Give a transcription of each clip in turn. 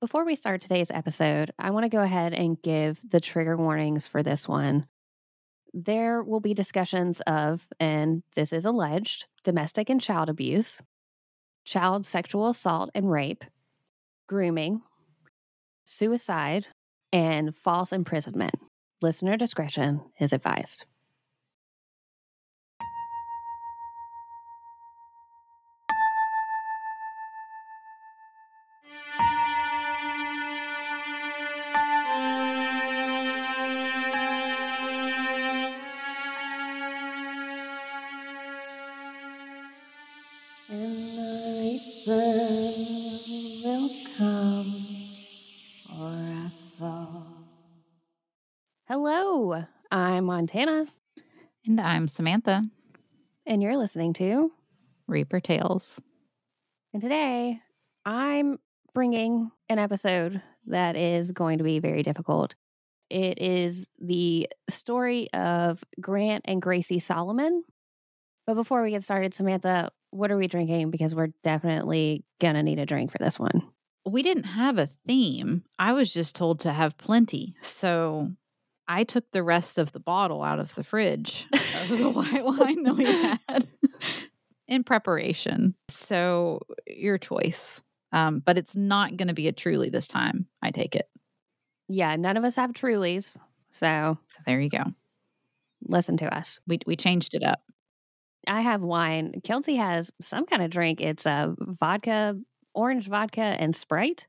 Before we start today's episode, I want to go ahead and give the trigger warnings for this one. There will be discussions of, and this is alleged, domestic and child abuse, child sexual assault and rape, grooming, suicide, and false imprisonment. Listener discretion is advised. Montana, And I'm Samantha, and you're listening to. Reaper Tales. And today I'm bringing an episode that is going to be very difficult. It is the story of Grant and Gracie Solomon. But before we get started, Samantha, what are we drinking? Because we're definitely going to need a drink for this one. We didn't have a theme. I was just told to have plenty. So I took the rest of the bottle out of the fridge of the white wine that we had in preparation. So your choice. Um, but it's not going to be a truly this time. I take it. Yeah, none of us have Trulies. So So there you go. listen to us. We we changed it up. I have wine. Kelsey has some kind of drink. It's a vodka, orange vodka, and Sprite.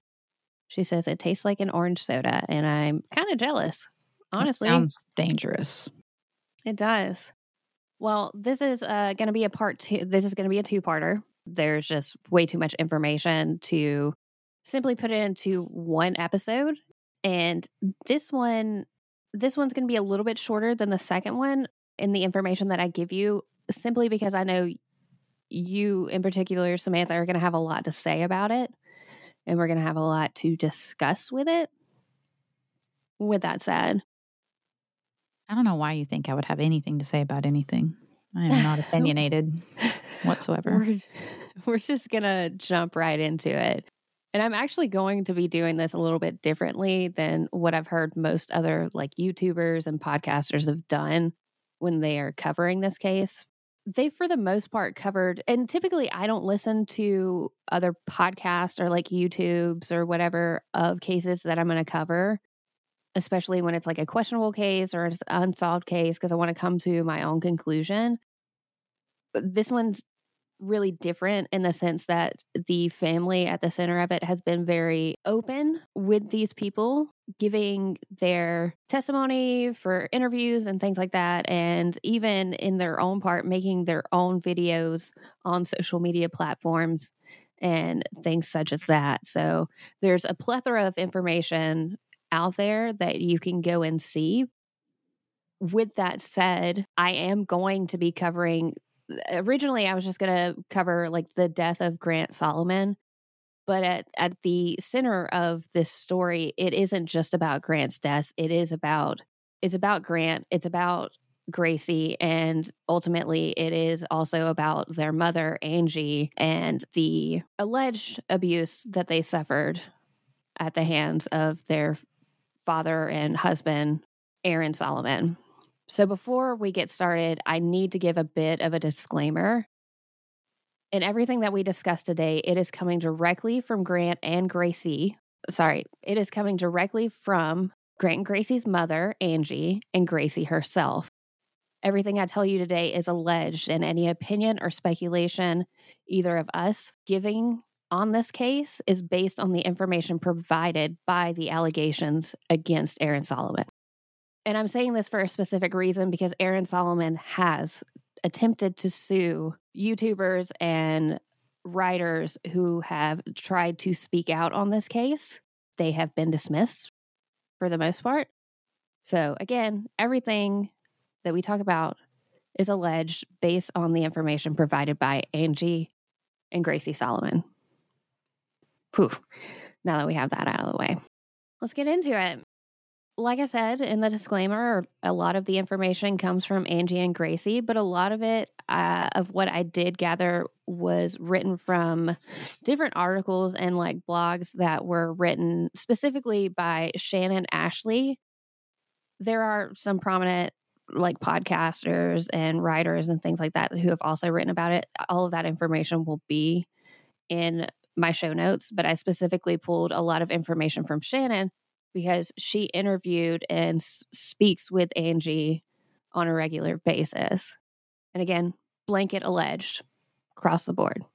She says it tastes like an orange soda, and I'm kind of jealous. That Honestly, sounds dangerous. it does. Well, this is uh, going to be a part two. This is going to be a two parter. There's just way too much information to simply put it into one episode. And this one, this one's going to be a little bit shorter than the second one in the information that I give you, simply because I know you, in particular, Samantha, are going to have a lot to say about it. And we're going to have a lot to discuss with it. With that said, I don't know why you think I would have anything to say about anything. I am not opinionated whatsoever. We're, we're just going to jump right into it. And I'm actually going to be doing this a little bit differently than what I've heard most other like YouTubers and podcasters have done when they are covering this case. They, for the most part, covered, and typically I don't listen to other podcasts or like YouTubes or whatever of cases that I'm going to cover, especially when it's like a questionable case or an unsolved case, because I want to come to my own conclusion. But this one's really different in the sense that the family at the center of it has been very open with these people giving their testimony for interviews and things like that and even in their own part making their own videos on social media platforms and things such as that so there's a plethora of information out there that you can go and see with that said i am going to be covering originally I was just going to cover like the death of Grant Solomon, but at at the center of this story, it isn't just about Grant's death. It is about it's about Grant. It's about Gracie, and ultimately, it is also about their mother Angie and the alleged abuse that they suffered at the hands of their father and husband Aaron Solomon. So before we get started, I need to give a bit of a disclaimer. In everything that we discuss today, it is coming directly from Grant and Gracie. Sorry, it is coming directly from Grant and Gracie's mother, Angie, and Gracie herself. Everything I tell you today is alleged, and any opinion or speculation, either of us giving on this case, is based on the information provided by the allegations against Aaron Solomon. And I'm saying this for a specific reason because Aaron Solomon has attempted to sue YouTubers and writers who have tried to speak out on this case. They have been dismissed for the most part. So, again, everything that we talk about is alleged based on the information provided by Angie and Gracie Solomon. Poof. Now that we have that out of the way, let's get into it like I said in the disclaimer, a lot of the information comes from Angie and Gracie, but a lot of it, uh, of what I did gather, was written from different articles and like blogs that were written specifically by Shannon Ashley. There are some prominent like podcasters and writers and things like that who have also written about it. All of that information will be in my show notes, but I specifically pulled a lot of information from Shannon because she interviewed and s- speaks with Angie on a regular basis. And again, blanket alleged across the board.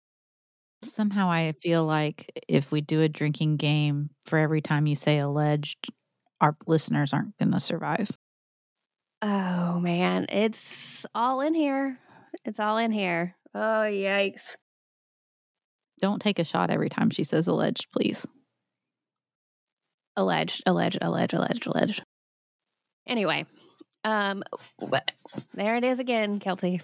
Somehow I feel like if we do a drinking game for every time you say alleged, our listeners aren't going to survive. Oh man, it's all in here. It's all in here. Oh, yikes. Don't take a shot every time she says alleged, please. Alleged, alleged, alleged, alleged, alleged. Anyway, um, there it is again, Kelty.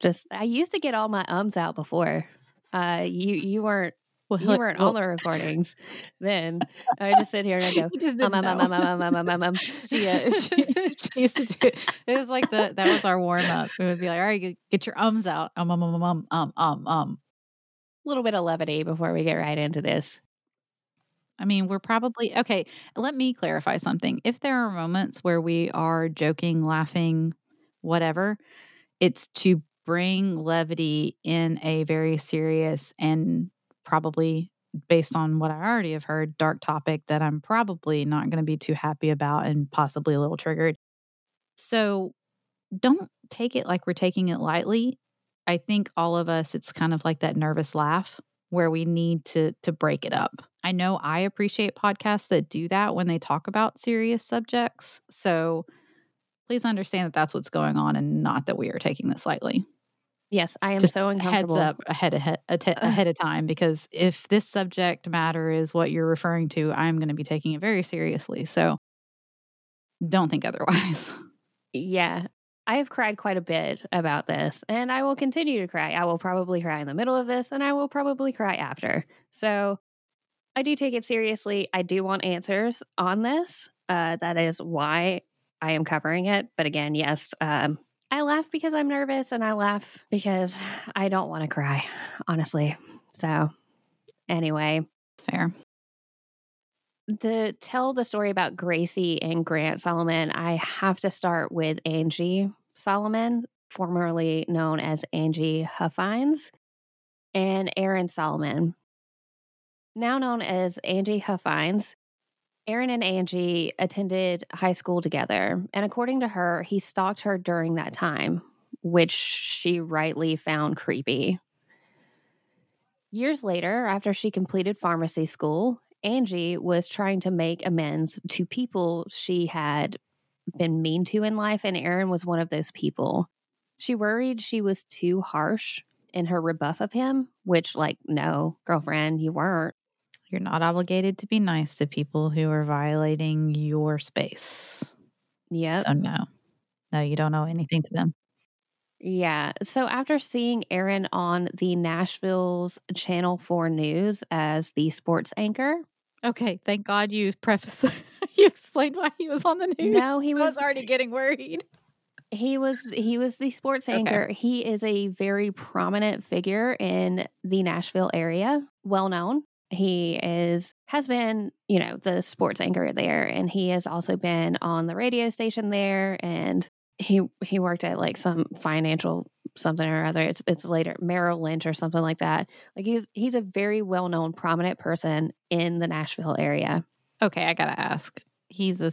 Just I used to get all my ums out before. Uh, you you weren't Well, you weren't on the recordings then. I just sit here and I go, just um, didn't um, know. um, um, um, um, um, um. She, uh, she, she used to do it was like the that was our warm up. It would be like, all right, get, get your ums out. Um um um um um um um. Little bit of levity before we get right into this. I mean, we're probably okay. Let me clarify something. If there are moments where we are joking, laughing, whatever, it's to bring levity in a very serious and probably based on what I already have heard, dark topic that I'm probably not going to be too happy about and possibly a little triggered. So don't take it like we're taking it lightly. I think all of us, it's kind of like that nervous laugh where we need to to break it up. I know I appreciate podcasts that do that when they talk about serious subjects. So please understand that that's what's going on and not that we are taking this lightly. Yes, I am Just so Heads up ahead ahead, ahead of time because if this subject matter is what you're referring to, I'm going to be taking it very seriously. So don't think otherwise. Yeah. I have cried quite a bit about this, and I will continue to cry. I will probably cry in the middle of this, and I will probably cry after. So I do take it seriously. I do want answers on this. Uh, that is why I am covering it. But again, yes, um, I laugh because I'm nervous, and I laugh because I don't want to cry, honestly. So, anyway, Fair. To tell the story about Gracie and Grant Solomon, I have to start with Angie Solomon, formerly known as Angie Huffines, and Aaron Solomon, now known as Angie Huffines. Aaron and Angie attended high school together, and according to her, he stalked her during that time, which she rightly found creepy. Years later, after she completed pharmacy school, Angie was trying to make amends to people she had been mean to in life, and Aaron was one of those people. She worried she was too harsh in her rebuff of him, which, like, no, girlfriend, you weren't. You're not obligated to be nice to people who are violating your space. Yep. So no. No, you don't owe anything to them. Yeah. So after seeing Aaron on the Nashville's Channel 4 News as the sports anchor, Okay, thank God you prefaced you explained why he was on the news. no, he I was was already getting worried. he was he was the sports Okay. anchor. He is a very prominent figure in the Nashville area, well known. He is has been, you know, the sports anchor there and he has also been on the radio station there and he he worked at like some financial something or other. It's it's later Merrill Lynch or something like that. Like he's he's a very well-known prominent person in the Nashville area. Okay, I gotta ask. He's a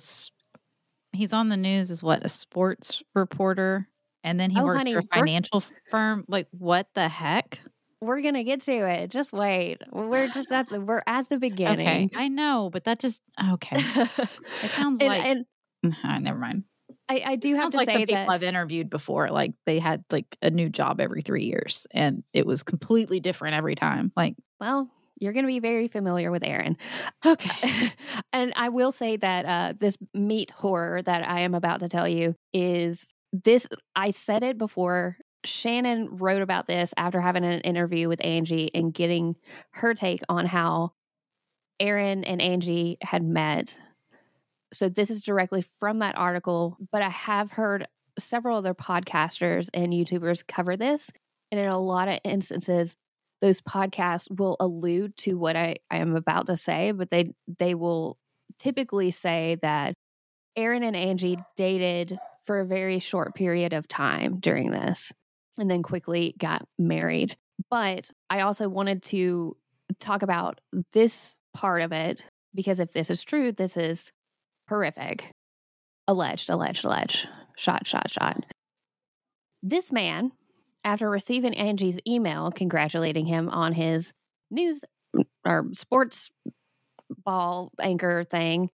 he's on the news as what a sports reporter, and then he Oh, works honey, for a financial firm. Like what the heck? We're gonna get to it. Just wait. We're just at the we're at the Okay, beginning. I know, but that just okay. It sounds and, like and never mind. I, I do have to like say some people that I've interviewed before. Like they had like a new job every three years, and it was completely different every time. Like well, you're going to be very familiar with Aaron. okay, and I will say that uh, this meat horror that I am about to tell you is this. I said it before. Shannon wrote about this after having an interview with Angie and getting her take on how Aaron and Angie had met. So this is directly from that article, but I have heard several other podcasters and YouTubers cover this. And in a lot of instances, those podcasts will allude to what I, I am about to say, but they they will typically say that Aaron and Angie dated for a very short period of time during this and then quickly got married. But I also wanted to talk about this part of it because if this is true, this is horrific. Alleged, alleged, alleged. Shot, shot, shot. This man, after receiving Angie's email congratulating him on his news or sports ball anchor thing,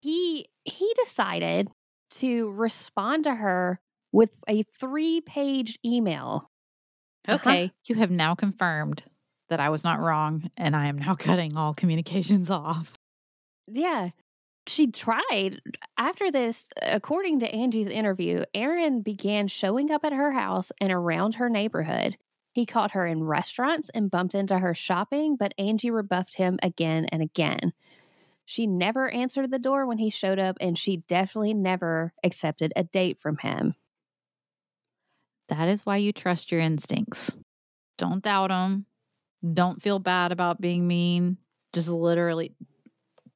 he he decided to respond to her with a three-page email. Uh-huh. Okay, uh-huh. you have now confirmed that I was not wrong and I am now cutting all communications off. Yeah. She tried. After this, according to Angie's interview, Aaron began showing up at her house and around her neighborhood. He caught her in restaurants and bumped into her shopping, but Angie rebuffed him again and again. She never answered the door when he showed up, and she definitely never accepted a date from him. That is why you trust your instincts. Don't doubt them. Don't feel bad about being mean. Just literally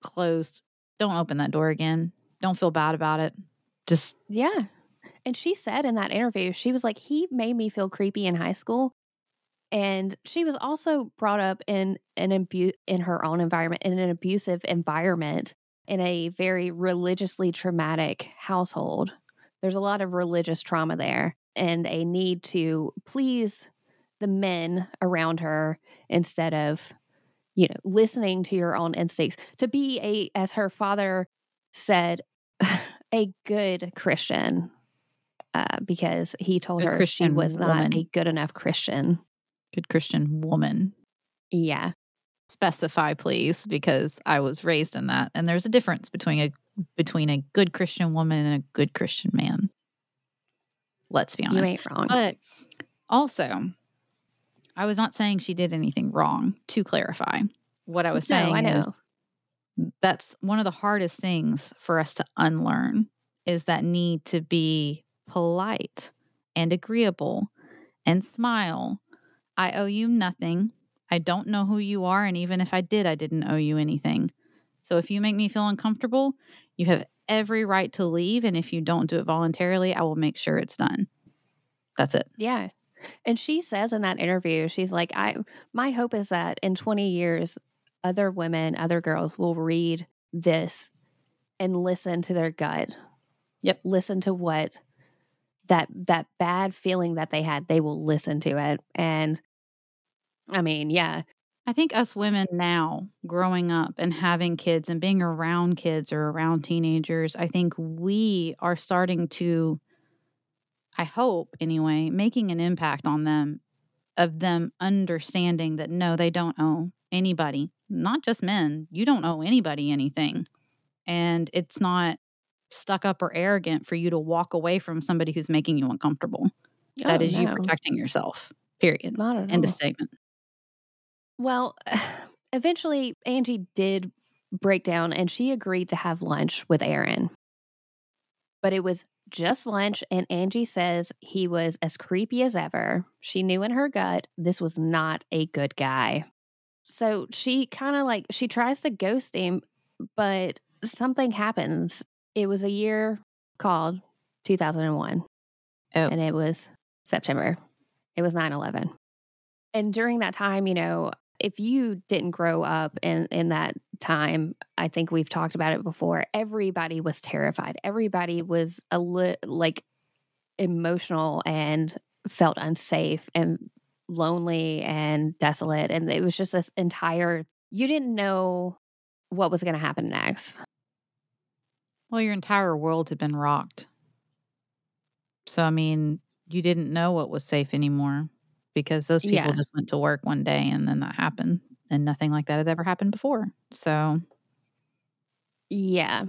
closed. Don't open that door again. Don't feel bad about it. Just yeah. And she said in that interview, she was like, he made me feel creepy in high school. And she was also brought up in an abu- in her own environment, in an abusive environment, in a very religiously traumatic household. There's a lot of religious trauma there and a need to please the men around her instead of you know listening to your own instincts to be a as her father said a good christian uh, because he told good her christian she was woman. not a good enough christian. Good christian woman. Yeah. Specify please because i was raised in that and there's a difference between a between a good christian woman and a good christian man. Let's be honest. you ain't wrong. But also I was not saying she did anything wrong, to clarify. What I was saying no, I know. is that's one of the hardest things for us to unlearn is that need to be polite and agreeable and smile. I owe you nothing. I don't know who you are. And even if I did, I didn't owe you anything. So if you make me feel uncomfortable, you have every right to leave. And if you don't do it voluntarily, I will make sure it's done. That's it. Yeah. And she says in that interview, she's like, I my hope is that in 20 years, other women, other girls will read this and listen to their gut. Yep. Listen to what that that bad feeling that they had, they will listen to it. And I mean, yeah. I think us women now growing up and having kids and being around kids or around teenagers, I think we are starting to I hope anyway, making an impact on them of them understanding that no, they don't owe anybody, not just men. You don't owe anybody anything. And it's not stuck up or arrogant for you to walk away from somebody who's making you uncomfortable. Oh, that is no. you protecting yourself. Period. Not at End all. of statement. Well, eventually Angie did break down and she agreed to have lunch with Aaron. But it was just lunch, and Angie says he was as creepy as ever. She knew in her gut this was not a good guy. So she kind of like, she tries to ghost him, but something happens. It was a year called 2001. Oh. And it was September. It was 9 11. And during that time, you know, if you didn't grow up in in that time i think we've talked about it before everybody was terrified. Everybody was a li- like emotional and felt unsafe and lonely and desolate and it was just this entire you didn't know what was going to happen next. Well your entire world had been rocked. So i mean you didn't know what was safe anymore because those people yeah. just went to work one day and then that happened and nothing like that had ever happened before. So, yeah.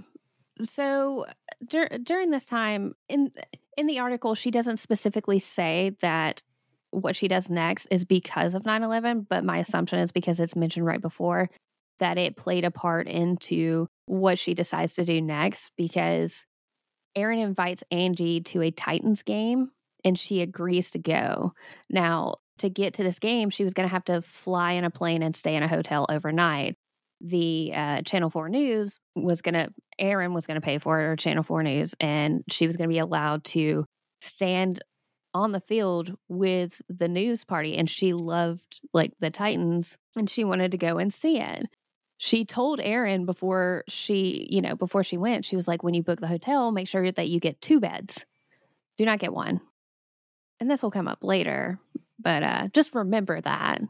So dur- during this time in in the article she doesn't specifically say that what she does next is because of 9/11, but my assumption is because it's mentioned right before. that it played a part into what she decides to do next because Aaron invites Angie to a Titans game and she agrees to go. Now, to get to this game, she was going to have to fly in a plane and stay in a hotel overnight. The uh, Channel 4 News was going to, Aaron was going to pay for it, or Channel 4 News, and she was going to be allowed to stand on the field with the news party. And she loved like the Titans and she wanted to go and see it. She told Aaron before she, you know, before she went, she was like, when you book the hotel, make sure that you get two beds. Do not get one. And this will come up later, but uh, just remember that.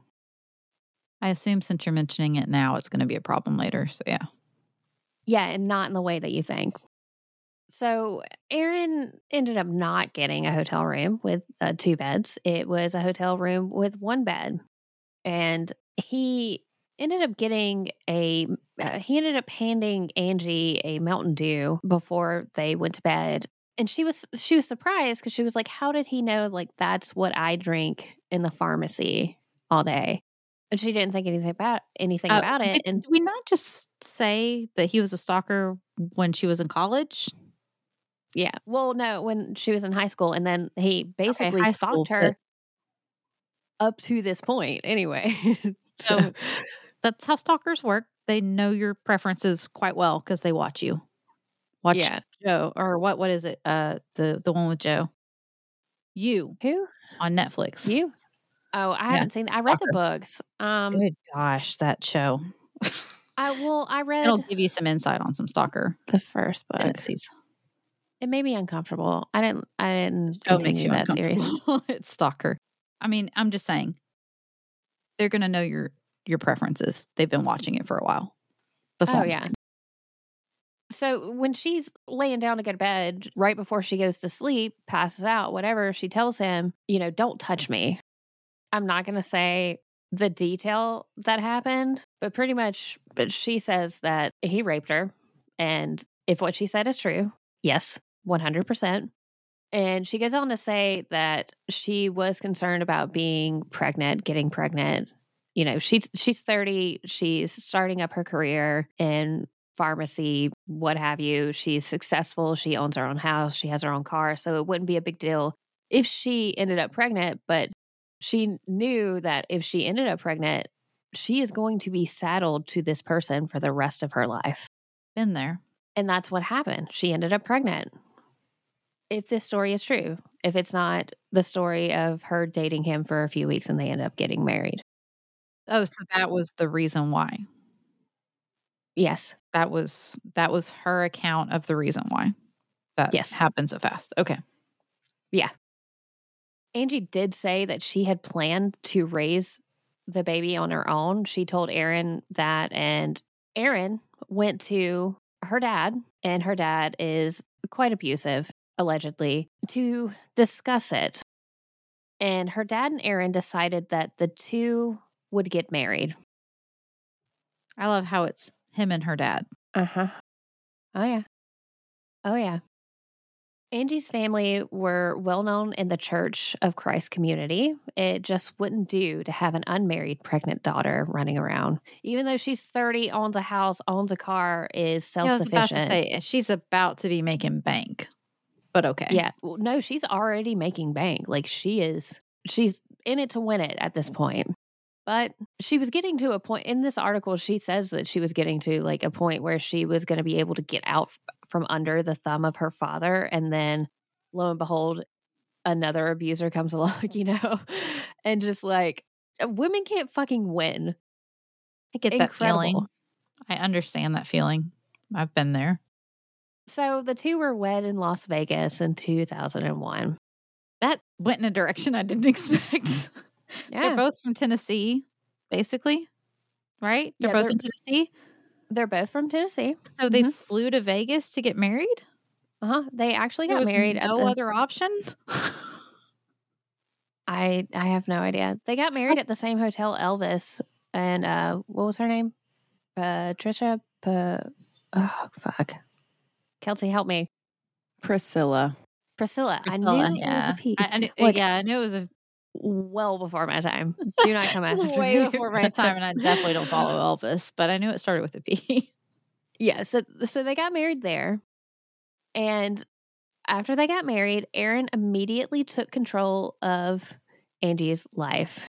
I assume since you're mentioning it now, it's going to be a problem later. So, yeah. Yeah, and not in the way that you think. So, Aaron ended up not getting a hotel room with uh, two beds. It was a hotel room with one bed. And he ended up getting a, uh, he ended up handing Angie a Mountain Dew before they went to bed and she was she was surprised because she was like how did he know like that's what i drink in the pharmacy all day? And she didn't think anything about anything uh, about it did, and did we not just say that he was a stalker when she was in college? Yeah well no when she was in high school and then he basically okay, stalked school, her but... up to this point anyway so, so that's how stalkers work. They know your preferences quite well because they watch you Watch yeah. Joe or what? What is it? Uh, the the one with Joe. You who on Netflix? You. Oh, I yeah. haven't seen. I read the books. Um, Good gosh, that show. I well, I read. It'll give you some insight on some stalker. The first book. Tendencies. It made me uncomfortable. I didn't. I didn't. Oh, make you that series. it's stalker. I mean, I'm just saying. They're gonna know your your preferences. They've been watching it for a while. That's oh yeah. Saying. So when she's laying down to go to bed, right before she goes to sleep, passes out, whatever, she tells him, you know, don't touch me. I'm not going to say the detail that happened, but pretty much, but she says that he raped her. And if what she said is true, yes, 100%. And she goes on to say that she was concerned about being pregnant, getting pregnant. You know, she's she's 30, she's starting up her career in pharmacy, what have you. She's successful. She owns her own house. She has her own car. So it wouldn't be a big deal if she ended up pregnant. But she knew that if she ended up pregnant, she is going to be saddled to this person for the rest of her life. Been there. And that's what happened. She ended up pregnant. If this story is true, if it's not the story of her dating him for a few weeks and they end up getting married. Oh, so that was the reason why. Yes. That was that was her account of the reason why that yes. happened so fast. Okay. Yeah. Angie did say that she had planned to raise the baby on her own. She told Aaron that and Aaron went to her dad and her dad is quite abusive allegedly to discuss it. And her dad and Aaron decided that the two would get married. I love how it's him and her dad. Uh huh. Oh, yeah. Oh, yeah. Angie's family were well known in the Church of Christ community. It just wouldn't do to have an unmarried pregnant daughter running around. Even though she's 30, owns a house, owns a car, is self sufficient. Yeah, say, she's about to be making bank, but okay. Yeah. Well, no, she's already making bank. Like she is, she's in it to win it at this point. But she was getting to a point in this article, she says that she was getting to like a point where she was going to be able to get out from under the thumb of her father. And then lo and behold, another abuser comes along, you know, and just like uh, women can't fucking win. I get Incredible. that feeling. I understand that feeling. I've been there. So the two were wed in Las Vegas in 2001. That went in a direction I didn't expect. Yeah. They're both from Tennessee, basically, right? They're yeah, both they're, in Tennessee. They're both from Tennessee. So mm-hmm. they flew to Vegas to get married? Uh huh. They actually got married. No the, other option? I I have no idea. They got married at the same hotel Elvis and uh what was her name? Patricia Pa oh fuck. Kelsey, help me. Priscilla. Priscilla. Priscilla I knew yeah. I, I knew, like, yeah, I knew it was a well before my time. Do not come after way me. before my time, and I definitely don't follow Elvis, but I knew it started with a P. yeah, so so they got married there. And after they got married, Aaron immediately took control of Andy's life.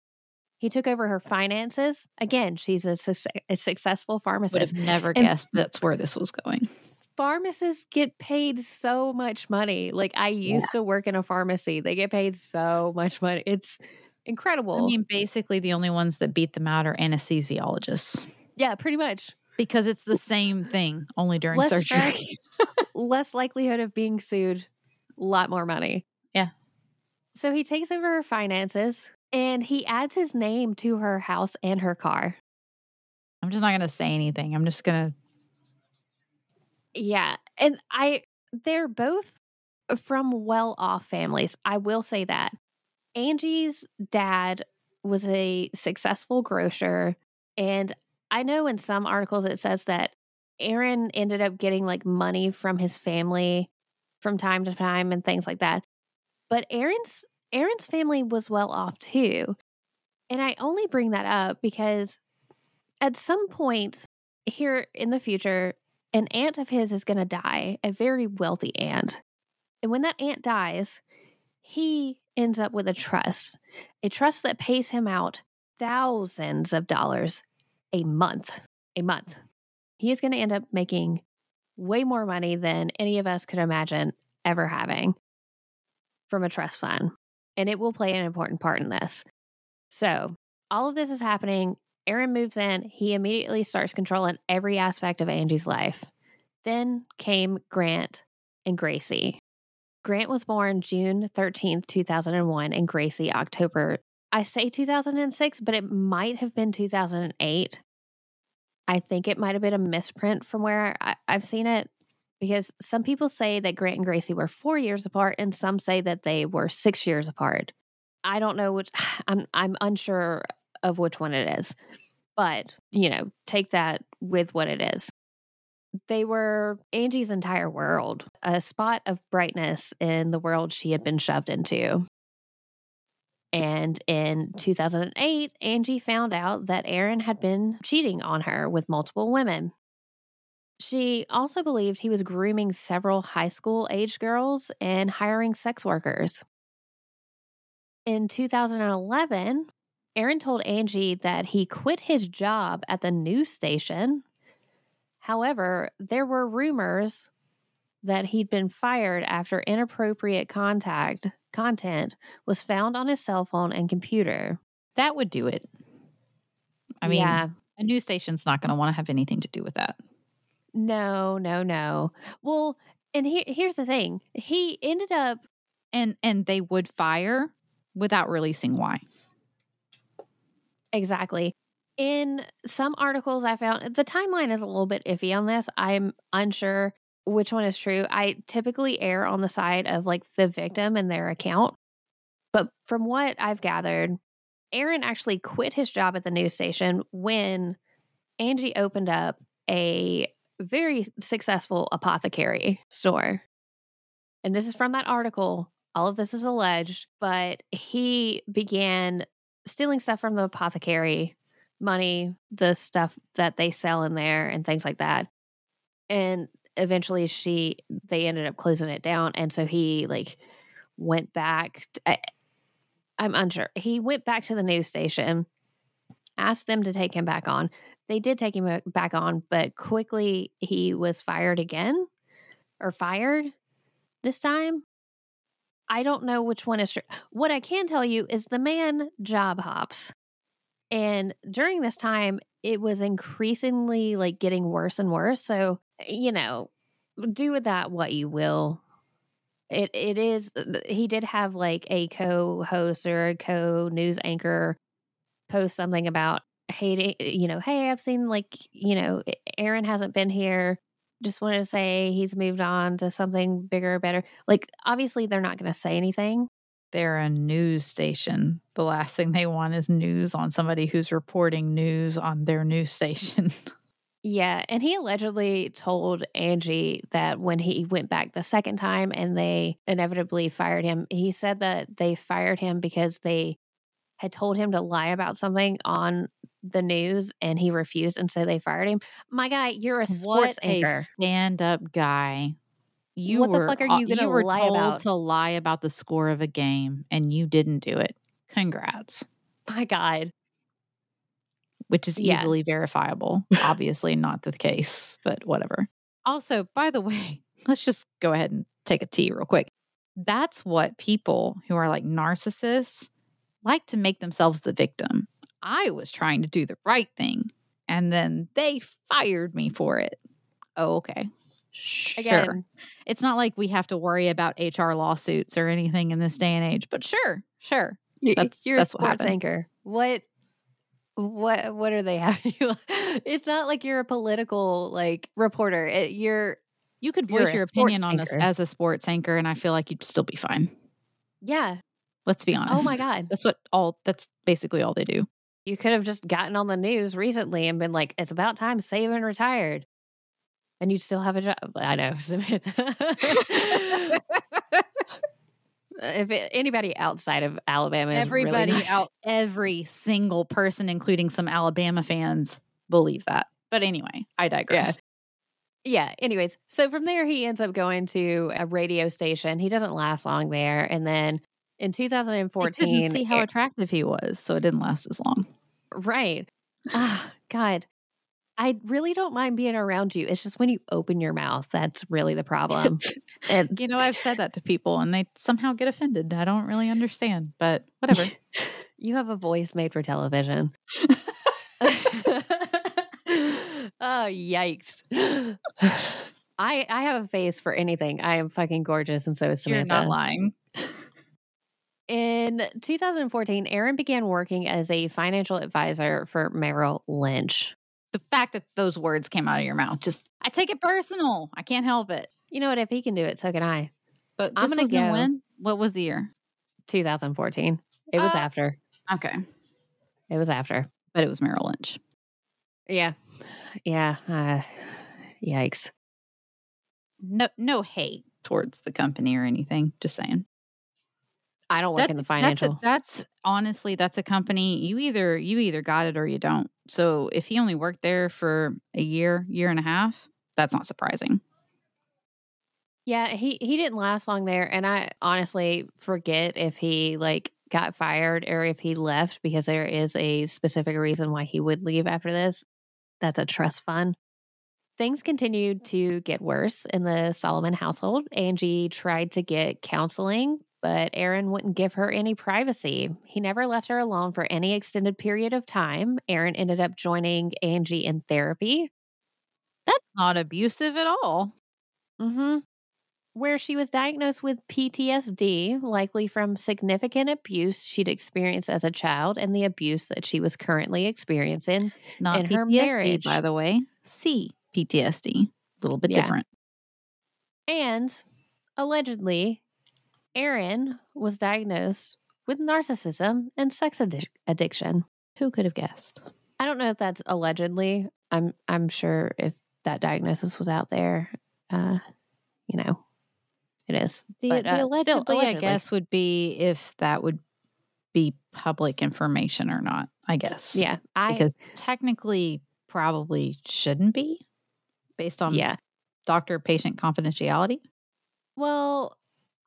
He took over her finances. Again, she's a, suc- a successful Would pharmacist. have never And- guessed that's where this was going. Pharmacists get paid so much money. Like I used to work in a pharmacy. They get paid so much money. It's incredible. I mean, basically, the only ones that beat them out are anesthesiologists yeah, pretty much. because it's the same thing, only during Less surgery. stress. Less likelihood of being sued, a lot more money. Yeah. So he takes over her finances and he adds his name to her house and her car. I'm just not going to say anything. I'm just going to. Yeah. And I, they're both from well off families. I will say that. Angie's dad was a successful grocer. And I know in some articles it says that Aaron ended up getting like money from his family from time to time and things like that. But Aaron's Aaron's family was well off too. And I only bring that up because at some point here in the future, an aunt of his is going to die, a very wealthy aunt. And when that aunt dies, he ends up with a trust, a trust that pays him out thousands of dollars a month. A month. He is going to end up making way more money than any of us could imagine ever having from a trust fund. And it will play an important part in this. So, all of this is happening. Aaron moves in. He immediately starts controlling every aspect of Angie's life. Then came Grant and Gracie. Grant was born June 13th, 2001, and Gracie October. I say 2006, but it might have been 2008. I think it might have been a misprint from where I, I've seen it because some people say that Grant and Gracie were four years apart, and some say that they were six years apart. I don't know which. I'm I'm unsure of which one it is, but you know, take that with what it is. They were Angie's entire world, a spot of brightness in the world she had been shoved into. And in 2008, Angie found out that Aaron had been cheating on her with multiple women. She also believed he was grooming several high school age girls and hiring sex workers. In 2011, Aaron told Angie that he quit his job at the news station. However, there were rumors that he'd been fired after inappropriate contact content was found on his cell phone and computer. That would do it. I mean, yeah, a news station's not going to want to have anything to do with that. no, no, no. Well, and he, here's the thing: he ended up And and they would fire without releasing why. Exactly. In some articles I found, the timeline is a little bit iffy on this. I'm unsure which one is true. I typically err on the side of like the victim and their account. But from what I've gathered, Aaron actually quit his job at the news station when Angie opened up a very successful apothecary store. And this is from that article. All of this is alleged, but he began stealing stuff from the apothecary, money, the stuff that they sell in there, and things like that. And eventually, she they ended up closing it down, and so he like went back. To, I, I'm unsure. He went back to the news station, asked them to take him back on. They did take him uh, back on, but quickly he was fired again, or fired this time. I don't know which one is true. What I can tell you is the man job hops. And during this time, it was increasingly like getting worse and worse. So, you know, do with that what you will. It it is uh, he did have like a co-host or a co-news anchor post something about hating, you know, hey, I've seen like, you know, Aaron hasn't been here just wanted to say he's moved on to something bigger, better. Like, obviously, they're not going to say anything. They're a news station. The last thing they want is news on somebody who's reporting news on their news station. Yeah. And he allegedly told Angie that when he went back the second time and they inevitably fired him, he said that they fired him because they had told him to lie about something on the news and he refused and so they fired him. My guy, you're a sports what anchor. a stand-up guy. You What the fuck are you gonna were lie told about? to lie about the score of a game and you didn't do it. Congrats. My God. which is Yeah. easily verifiable. Obviously, not the case, but whatever. Also, by the way, let's just go ahead and take a tea real quick. That's what people who are like narcissists like to make themselves the victim. I was trying to do the right thing and then they fired me for it. Oh, okay. Sure. Again, It's not like we have to worry about HR lawsuits or anything in this day and age, but sure, sure. That's- you're that's a sports happened. anchor. What what what are they having you it's not like you're a political like reporter it, you're You could voice your opinion on us as a sports anchor, and I feel like you'd still be fine. yeah Let's be honest. oh my god That's what all. That's basically all they do. You could have just gotten on the news recently and been like it's about time Saban retired. And you'd still have a job. I know if it, anybody outside of alabama is really Everybody out, every single person, including some Alabama fans, believe that. But anyway, I digress. yeah anyways so from there he ends up going to a radio station. He doesn't last long there. And then in I 2014 couldn't see how attractive he was, so it didn't last as long. right ah god i really don't mind being around you it's just when you open your mouth that's really the problem and You know, I've said that to people, and they somehow get offended. I don't really understand, but whatever. you have a voice made for television oh yikes i i have a face for anything i am fucking gorgeous and so is Samantha. You're not lying. In 2014, Aaron began working as a financial advisor for Merrill Lynch. The fact that those words came out of your mouth, just I take it personal. I can't help it. You know what? If he can do it, so can I. But I'm gonna was in go- when? What was the year? 2014. It was Uh, after. Okay, It was after. but it was Merrill Lynch. Yeah. Yeah. Uh, yikes. No, no hate towards the company or anything. Just saying. I don't work in the financial. That's, a, that's honestly that's a company. You either you either got it or you don't. So if he only worked there for a year, year and a half, that's not surprising. yeah, he he didn't last long there, and I honestly forget if he like got fired or if he left because there is a specific reason why he would leave after this. That's a trust fund. Things continued to get worse in the Solomon household. Angie tried to get counseling, but Aaron wouldn't give her any privacy. He never left her alone for any extended period of time. Aaron ended up joining Angie in therapy. That's not abusive at all. Mm-hmm. Where she was diagnosed with PTSD, likely from significant abuse she'd experienced as a child and the abuse that she was currently experiencing. Not In PTSD, her marriage. by the way. C PTSD. A little bit Yeah. different. And allegedly, Aaron was diagnosed with narcissism and sex addic- addiction. Who could have guessed? I don't know if that's allegedly. I'm I'm sure if that diagnosis was out there, uh, you know, it is. The, But, the uh, allegedly, still, I guess, would be if that would be public information or not. I guess. Yeah, I because technically probably shouldn't be based on yeah. doctor patient confidentiality. Well,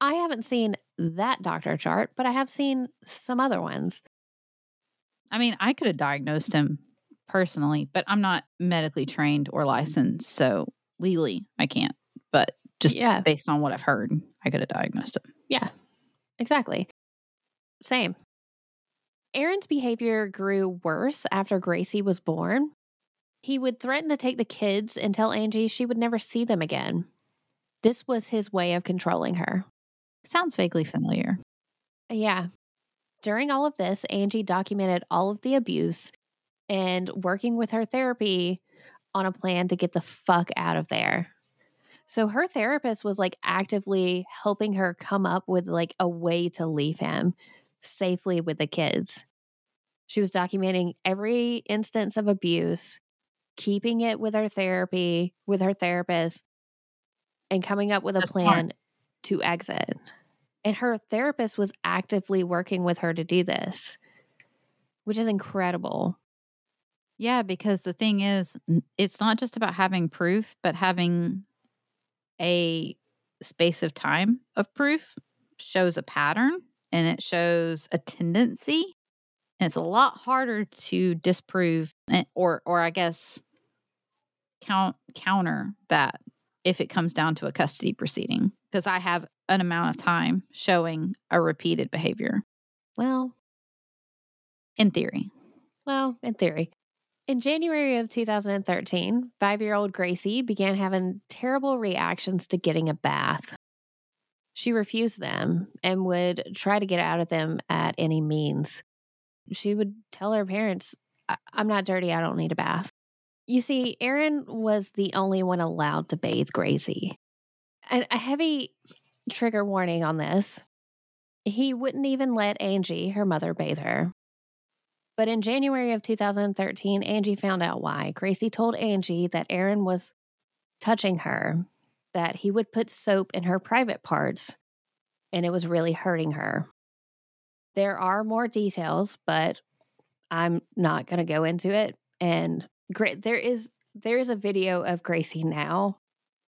I haven't seen that doctor chart, but I have seen some other ones. I mean, I could have diagnosed him personally, but I'm not medically trained or mm-hmm. licensed, so legally I can't. But just yeah, based on what I've heard, I could have diagnosed him. yeah, exactly. Same. Aaron's behavior grew worse after Gracie was born. He would threaten to take the kids and tell Angie she would never see them again. This was his way of controlling her. Sounds vaguely familiar. Yeah. During all of this, Angie documented all of the abuse and working with her therapy on a plan to get the fuck out of there. So her therapist was like actively helping her come up with like a way to leave him safely with the kids. She was documenting every instance of abuse, keeping it with her therapy, with her therapist, and coming up with a That's smart. To exit. And her therapist was actively working with her to do this. which is incredible. Yeah, because the thing is, it's not just about having proof, but having a space of time of proof shows a pattern and it shows a tendency. And it's a lot harder to disprove or or I guess count counter that if it comes down to a custody proceeding because I have an amount of time showing a repeated behavior. Well, in theory. Well, in theory. In January of 2013, five year old Gracie began having terrible reactions to getting a bath. She refused them and would try to get out of them at any means. She would tell her parents, I'm not dirty, I don't need a bath. You see, Aaron was the only one allowed to bathe Gracie. A heavy trigger warning on this he wouldn't even let Angie, her mother, bathe her. But in January of 2013, Angie found out why. Gracie told Angie that Aaron was touching her, that he would put soap in her private parts, and it was really hurting her. There are more details, but I'm not going to go into it. And there is there is a video of Gracie now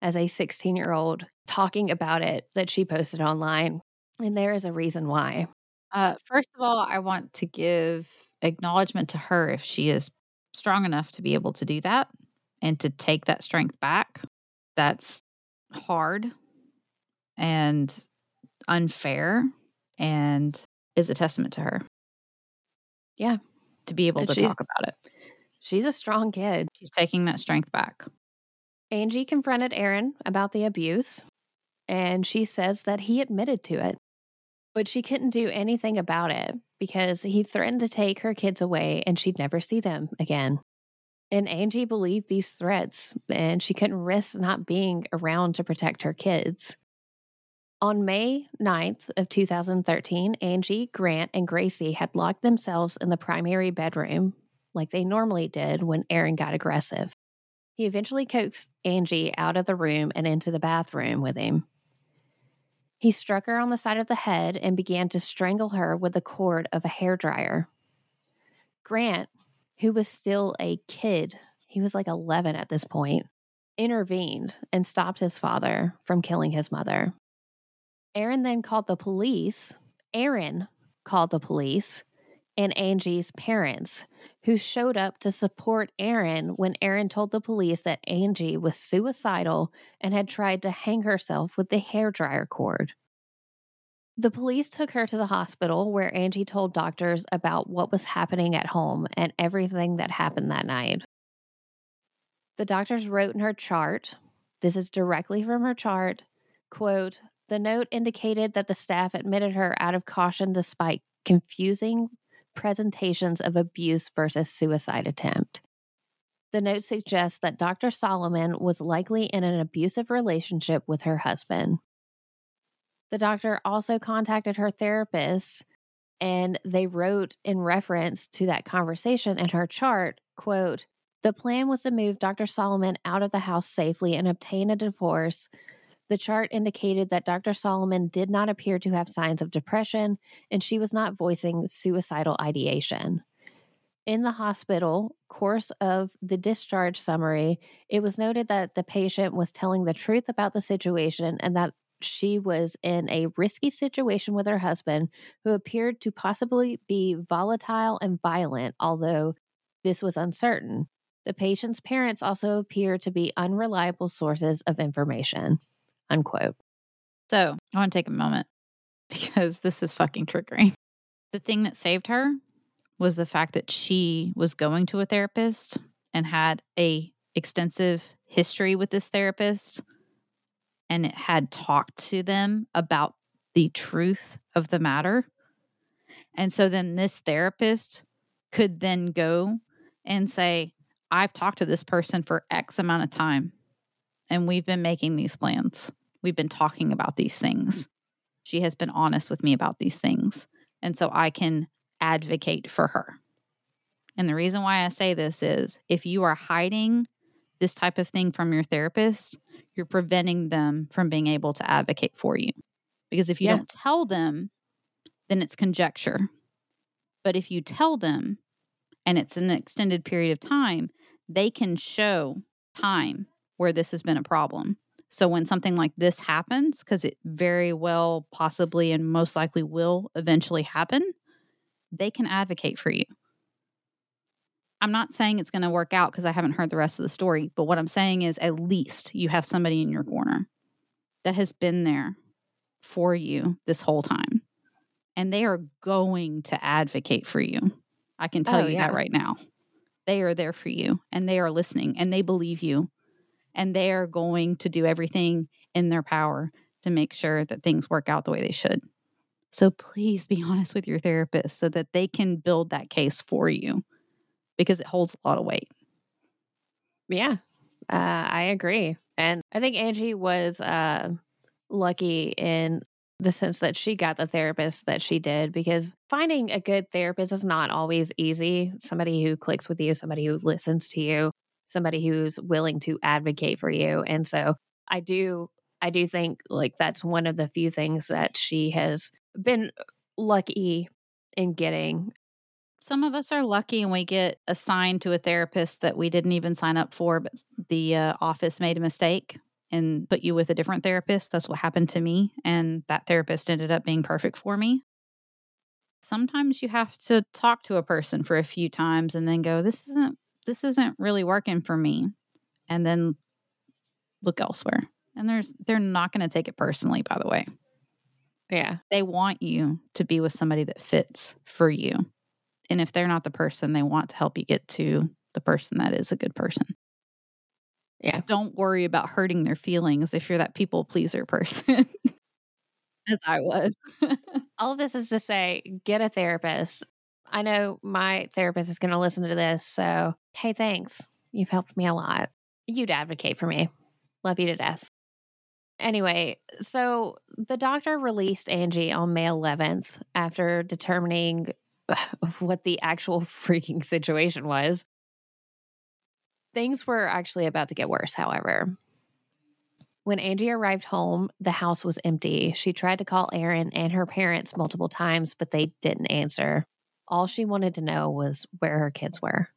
as a 16 year old talking about it that she posted online, and there is a reason why. Uh, first of all, I want to give acknowledgement to her if she is strong enough to be able to do that and to take that strength back. That's hard and unfair and is a testament to her. Yeah. To be able and to talk about it. She's a strong kid. She's taking that strength back. Angie confronted Aaron about the abuse, and she says that he admitted to it. But she couldn't do anything about it because he threatened to take her kids away and she'd never see them again. And Angie believed these threats and she couldn't risk not being around to protect her kids. On May 9th of 2013, Angie, Grant, and Gracie had locked themselves in the primary bedroom like they normally did when Aaron got aggressive. He eventually coaxed Angie out of the room and into the bathroom with him. He struck her on the side of the head and began to strangle her with the cord of a hair dryer. Grant, who was still a kid, he was like 11 at this point, intervened and stopped his father from killing his mother. Aaron then called the police. Aaron called the police and Angie's parents, who showed up to support Aaron when Aaron told the police that Angie was suicidal and had tried to hang herself with the hairdryer cord. The police took her to the hospital where Angie told doctors about what was happening at home and everything that happened that night. The doctors wrote in her chart, this is directly from her chart, quote, the note indicated that the staff admitted her out of caution despite confusing presentations of abuse versus suicide attempt. The note suggests that Dr. Solomon was likely in an abusive relationship with her husband. The doctor also contacted her therapist and they wrote in reference to that conversation in her chart, quote, the plan was to move Dr. Solomon out of the house safely and obtain a divorce the chart indicated that Dr. Solomon did not appear to have signs of depression and she was not voicing suicidal ideation. In the hospital course of the discharge summary, it was noted that the patient was telling the truth about the situation and that she was in a risky situation with her husband, who appeared to possibly be volatile and violent, although this was uncertain. The patient's parents also appear to be unreliable sources of information unquote. So I want to take a moment because this is fucking triggering. The thing that saved her was the fact that she was going to a therapist and had a extensive history with this therapist and it had talked to them about the truth of the matter. And so then this therapist could then go and say, I've talked to this person for X amount of time and we've been making these plans. We've been talking about these things. She has been honest with me about these things. And so I can advocate for her. And the reason why I say this is if you are hiding this type of thing from your therapist, you're preventing them from being able to advocate for you. Because if you yeah. don't tell them, then it's conjecture. But if you tell them, and it's an extended period of time, they can show time where this has been a problem. So when something like this happens, because it very well possibly and most likely will eventually happen, they can advocate for you. I'm not saying it's going to work out because I haven't heard the rest of the story, but what I'm saying is at least you have somebody in your corner that has been there for you this whole time. And they are going to advocate for you. I can tell Oh, you yeah. that right now. They are there for you and they are listening and they believe you and they are going to do everything in their power to make sure that things work out the way they should. So please be honest with your therapist so that they can build that case for you because it holds a lot of weight. Yeah, uh, I agree. And I think Angie was uh, lucky in the sense that she got the therapist that she did because finding a good therapist is not always easy. Somebody who clicks with you, somebody who listens to you, somebody who's willing to advocate for you. And so I do I do think like that's one of the few things that she has been lucky in getting. Some of us are lucky and we get assigned to a therapist that we didn't even sign up for, but the uh, office made a mistake and put you with a different therapist. That's what happened to me. And that therapist ended up being perfect for me. Sometimes you have to talk to a person for a few times and then go, this isn't this isn't really working for me. And then look elsewhere. And there's they're not going to take it personally, by the way. Yeah. They want you to be with somebody that fits for you. And if they're not the person, they want to help you get to the person that is a good person. Yeah. Don't worry about hurting their feelings if you're that people pleaser person, as I was. all of this is to say get a therapist. I know my therapist is going to listen to this. So, hey, thanks. You've helped me a lot. You'd advocate for me. Love you to death. Anyway, so the doctor released Angie on May 11th after determining what the actual freaking situation was. Things were actually about to get worse, however. When Angie arrived home, the house was empty. She tried to call Aaron and her parents multiple times, but they didn't answer. All she wanted to know was where her kids were.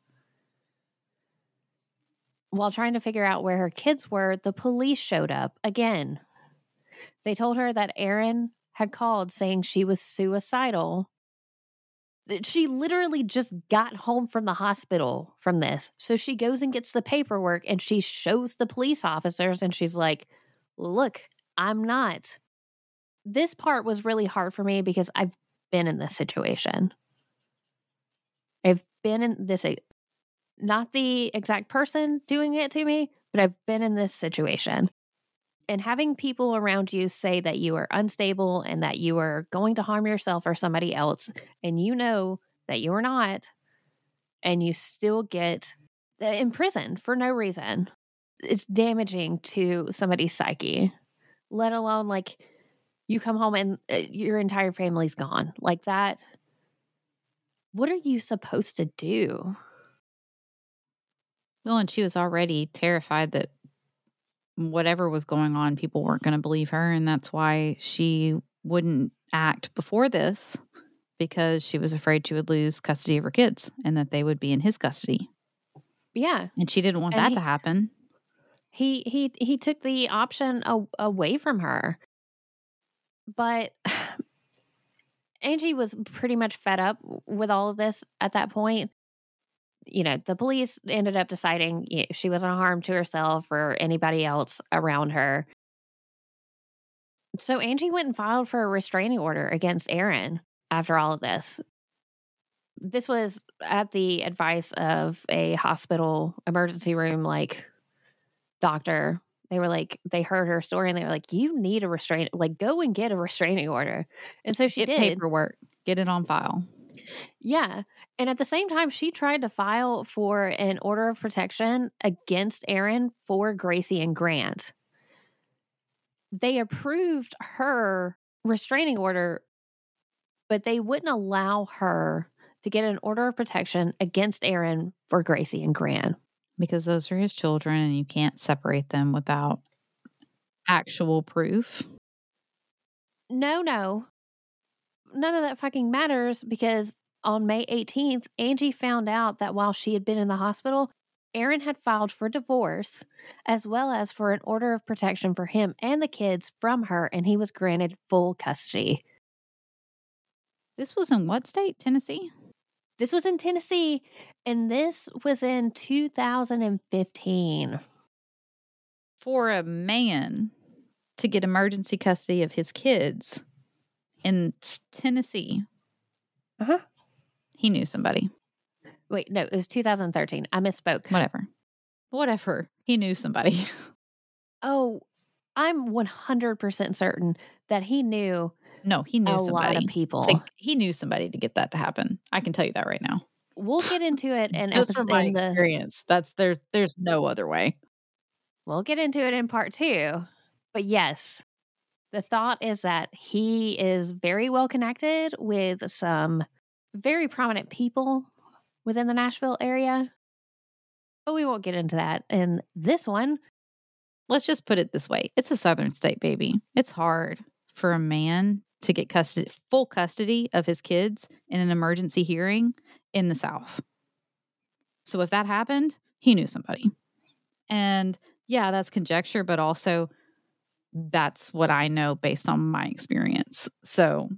While trying to figure out where her kids were, the police showed up again. They told her that Aaron had called saying she was suicidal. She literally just got home from the hospital from this. So she goes and gets the paperwork and she shows the police officers and she's like, Look, I'm not. This part was really hard for me because I've been in this situation. I've been in this, not the exact person doing it to me, but I've been in this situation. And having people around you say that you are unstable and that you are going to harm yourself or somebody else, and you know that you are not, and you still get uh, imprisoned for no reason, it's damaging to somebody's psyche, let alone like you come home and uh, your entire family's gone. Like that. What are you supposed to do? well, and she was already terrified that whatever was going on, people weren't going to believe her. And that's why she wouldn't act before this because she was afraid she would lose custody of her kids and that they would be in his custody. Yeah. And she didn't want And that he- to happen. he he he took the option a- away from her but angie was pretty much fed up with all of this at that point. You know the police ended up deciding she wasn't a harm to herself or anybody else around her. So angie went and filed for a restraining order against aaron after all of this. This was at the advice of a hospital emergency room like doctor they were like they heard her story and they were like you need a restraint like go and get a restraining order. And so she Get did. paperwork, get it on file. yeah. And at the same time she tried to file for an order of protection against aaron for gracie and grant. They approved her restraining order but they wouldn't allow her to get an order of protection against aaron for gracie and grant because those are his children and you can't separate them without actual proof. no, no. None of that fucking matters because On May 18th, Angie found out that while she had been in the hospital, Aaron had filed for divorce as well as for an order of protection for him and the kids from her, and he was granted full custody. This was in what state? Tennessee? This was in Tennessee, and this was in 2015. For a man to get emergency custody of his kids in Tennessee, Uh-huh. he knew somebody. Wait, no, it was 2013. I misspoke. Whatever. Whatever. He knew somebody. Oh, I'm 100% certain that he knew No, he knew a somebody. lot of people. Like he knew somebody to get that to happen. I can tell you that right now. we'll get into it in Just from my in the experience, that's there. There's no other way. We'll get into it in part two. But yes, the thought is that he is very well connected with some very prominent people within the Nashville area. But we won't get into that in this one. Let's just put it this way: it's a southern state, baby. It's hard for a man to get custody, full custody of his kids in an emergency hearing in the South. So if that happened, he knew somebody. And yeah, that's conjecture, but also that's what I know based on my experience. So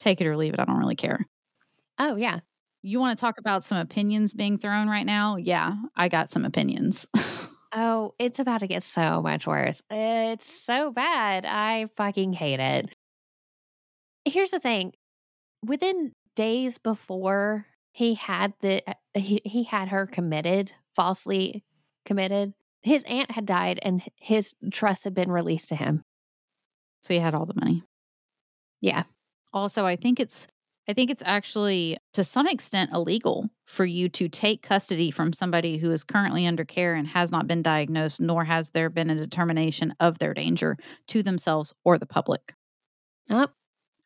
take it or leave it. I don't really care. Oh, yeah. You want to talk about some opinions being thrown right now? Yeah, I got some opinions. Oh, it's about to get so much worse. It's so bad. I fucking hate it. Here's the thing within days before he had the uh, he, he had her committed falsely committed his aunt had died and his trust had been released to him so he had all the money. yeah Also, I think it's I think it's actually to some extent illegal for you to take custody from somebody who is currently under care and has not been diagnosed nor has there been a determination of their danger to themselves or the public. oh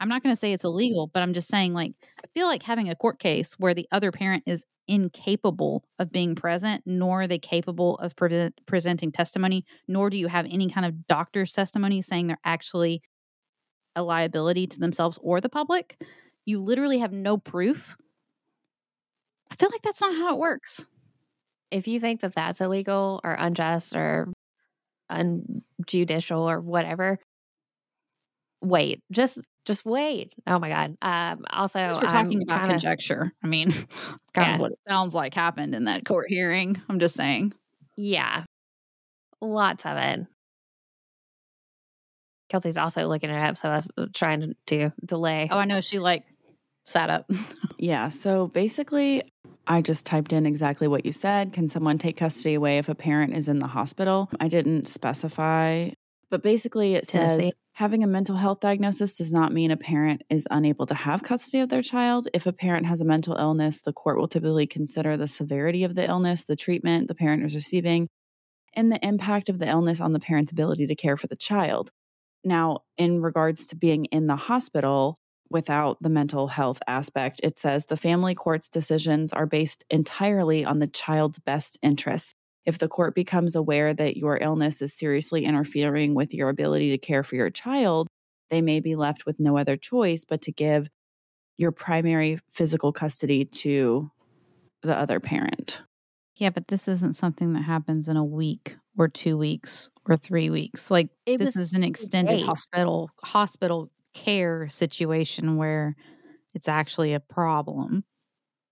I'm not going to say it's illegal, but I'm just saying like I feel like having a court case where the other parent is incapable of being present nor are they capable of pre- presenting testimony nor do you have any kind of doctor's testimony saying they're actually a liability to themselves or the public you literally have no proof. I feel like that's not how it works. If you think that that's illegal or unjust or unjudicial or whatever wait just just wait oh my god um also we're I'm talking about kinda- conjecture i mean it's kind Yeah. of what it sounds like happened in that court hearing i'm just saying Yeah. Lots of it. Kelsey's also looking it up, so I was trying to, to delay. oh i know she like sat up Yeah. So basically, I just typed in exactly what you said. Can someone take custody away if a parent is in the hospital? I didn't specify, but basically, it Tennessee. says having a mental health diagnosis does not mean a parent is unable to have custody of their child. If a parent has a mental illness, the court will typically consider the severity of the illness, the treatment the parent is receiving, and the impact of the illness on the parent's ability to care for the child. Now, in regards to being in the hospital, without the mental health aspect, it says the family court's decisions are based entirely on the child's best interests. If the court becomes aware that your illness is seriously interfering with your ability to care for your child, they may be left with no other choice but to give your primary physical custody to the other parent. yeah but this isn't something that happens in a week or two weeks or three weeks like It this is an extended days. hospital hospital care situation where it's actually a problem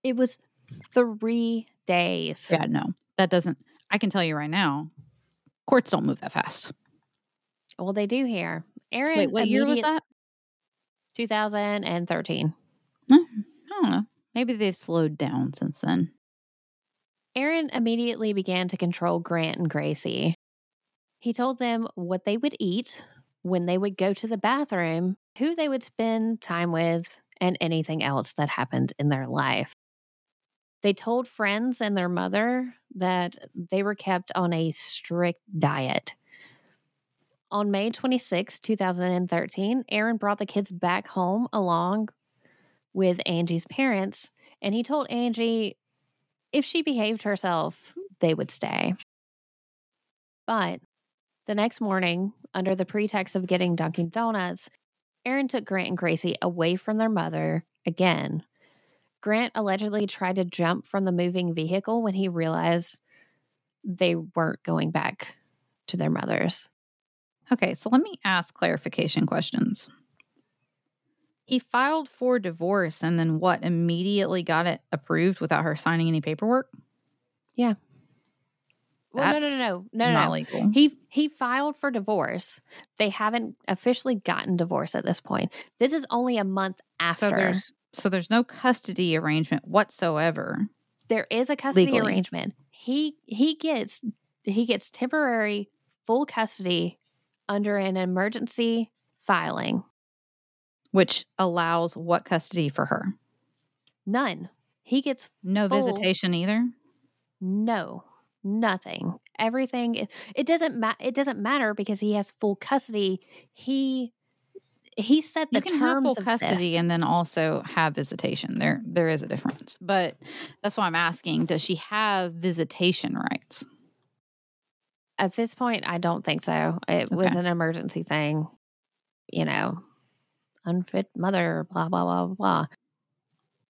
It was three days. yeah no that doesn't i can tell you right now courts don't move that fast Well, they do here. Aaron, wait what year was that 2013. Hmm, i don't know maybe they've slowed down since then Aaron immediately began to control Grant and Gracie. He told them what they would eat, when they would go to the bathroom, who they would spend time with, and anything else that happened in their life. They told friends and their mother that they were kept on a strict diet. On May 26, 2013, Aaron brought the kids back home along with Angie's parents, and he told Angie if she behaved herself, they would stay. But the next morning, under the pretext of getting Dunkin' Donuts, Aaron took Grant and Gracie away from their mother again. Grant allegedly tried to jump from the moving vehicle when he realized they weren't going back to their mothers. Okay, so let me ask clarification questions. He filed for divorce and then what? Immediately got it approved without her signing any paperwork? Yeah. Well, no, no, no, no, no, no, Not legal. He he filed for divorce. They haven't officially gotten divorce at this point. This is only a month after. So there's so there's no custody arrangement whatsoever. there is a custody Legally. arrangement. He he gets he gets temporary full custody under an emergency filing. which allows what custody for her? None. He gets No Full- visitation either. no nothing. Everything it, it doesn't ma- it doesn't matter because he has full custody. He he set the You can have terms full of custody this. and then also have visitation. There, there is a difference, but that's why I'm asking: Does she have visitation rights? At this point, I don't think so. It was an emergency thing, you know, unfit mother, blah, blah, blah, blah, blah.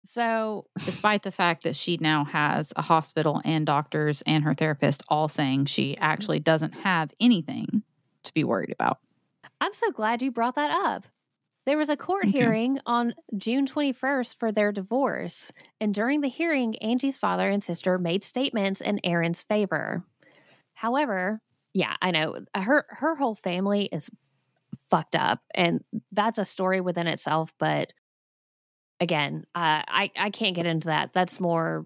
So, Despite the fact that she now has a hospital and doctors and her therapist all saying she actually doesn't have anything to be worried about. I'm so glad you brought that up. There was a court Okay. hearing on June 21st for their divorce. And during the hearing, Angie's father and sister made statements in Aaron's favor. However, yeah, I know her her whole family is fucked up and that's a story within itself, but again, uh, I I can't get into that. That's more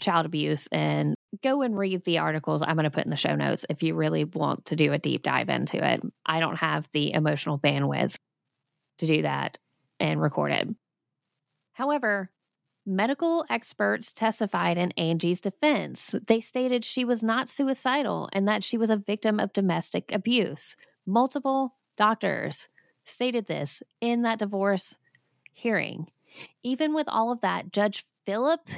child abuse and go and read the articles I'm going to put in the show notes if you really want to do a deep dive into it. I don't have the emotional bandwidth to do that and record it. However, medical experts testified in Angie's defense. They stated she was not suicidal and that she was a victim of domestic abuse. Multiple doctors stated this in that divorce hearing. Even with all of that, Judge Philip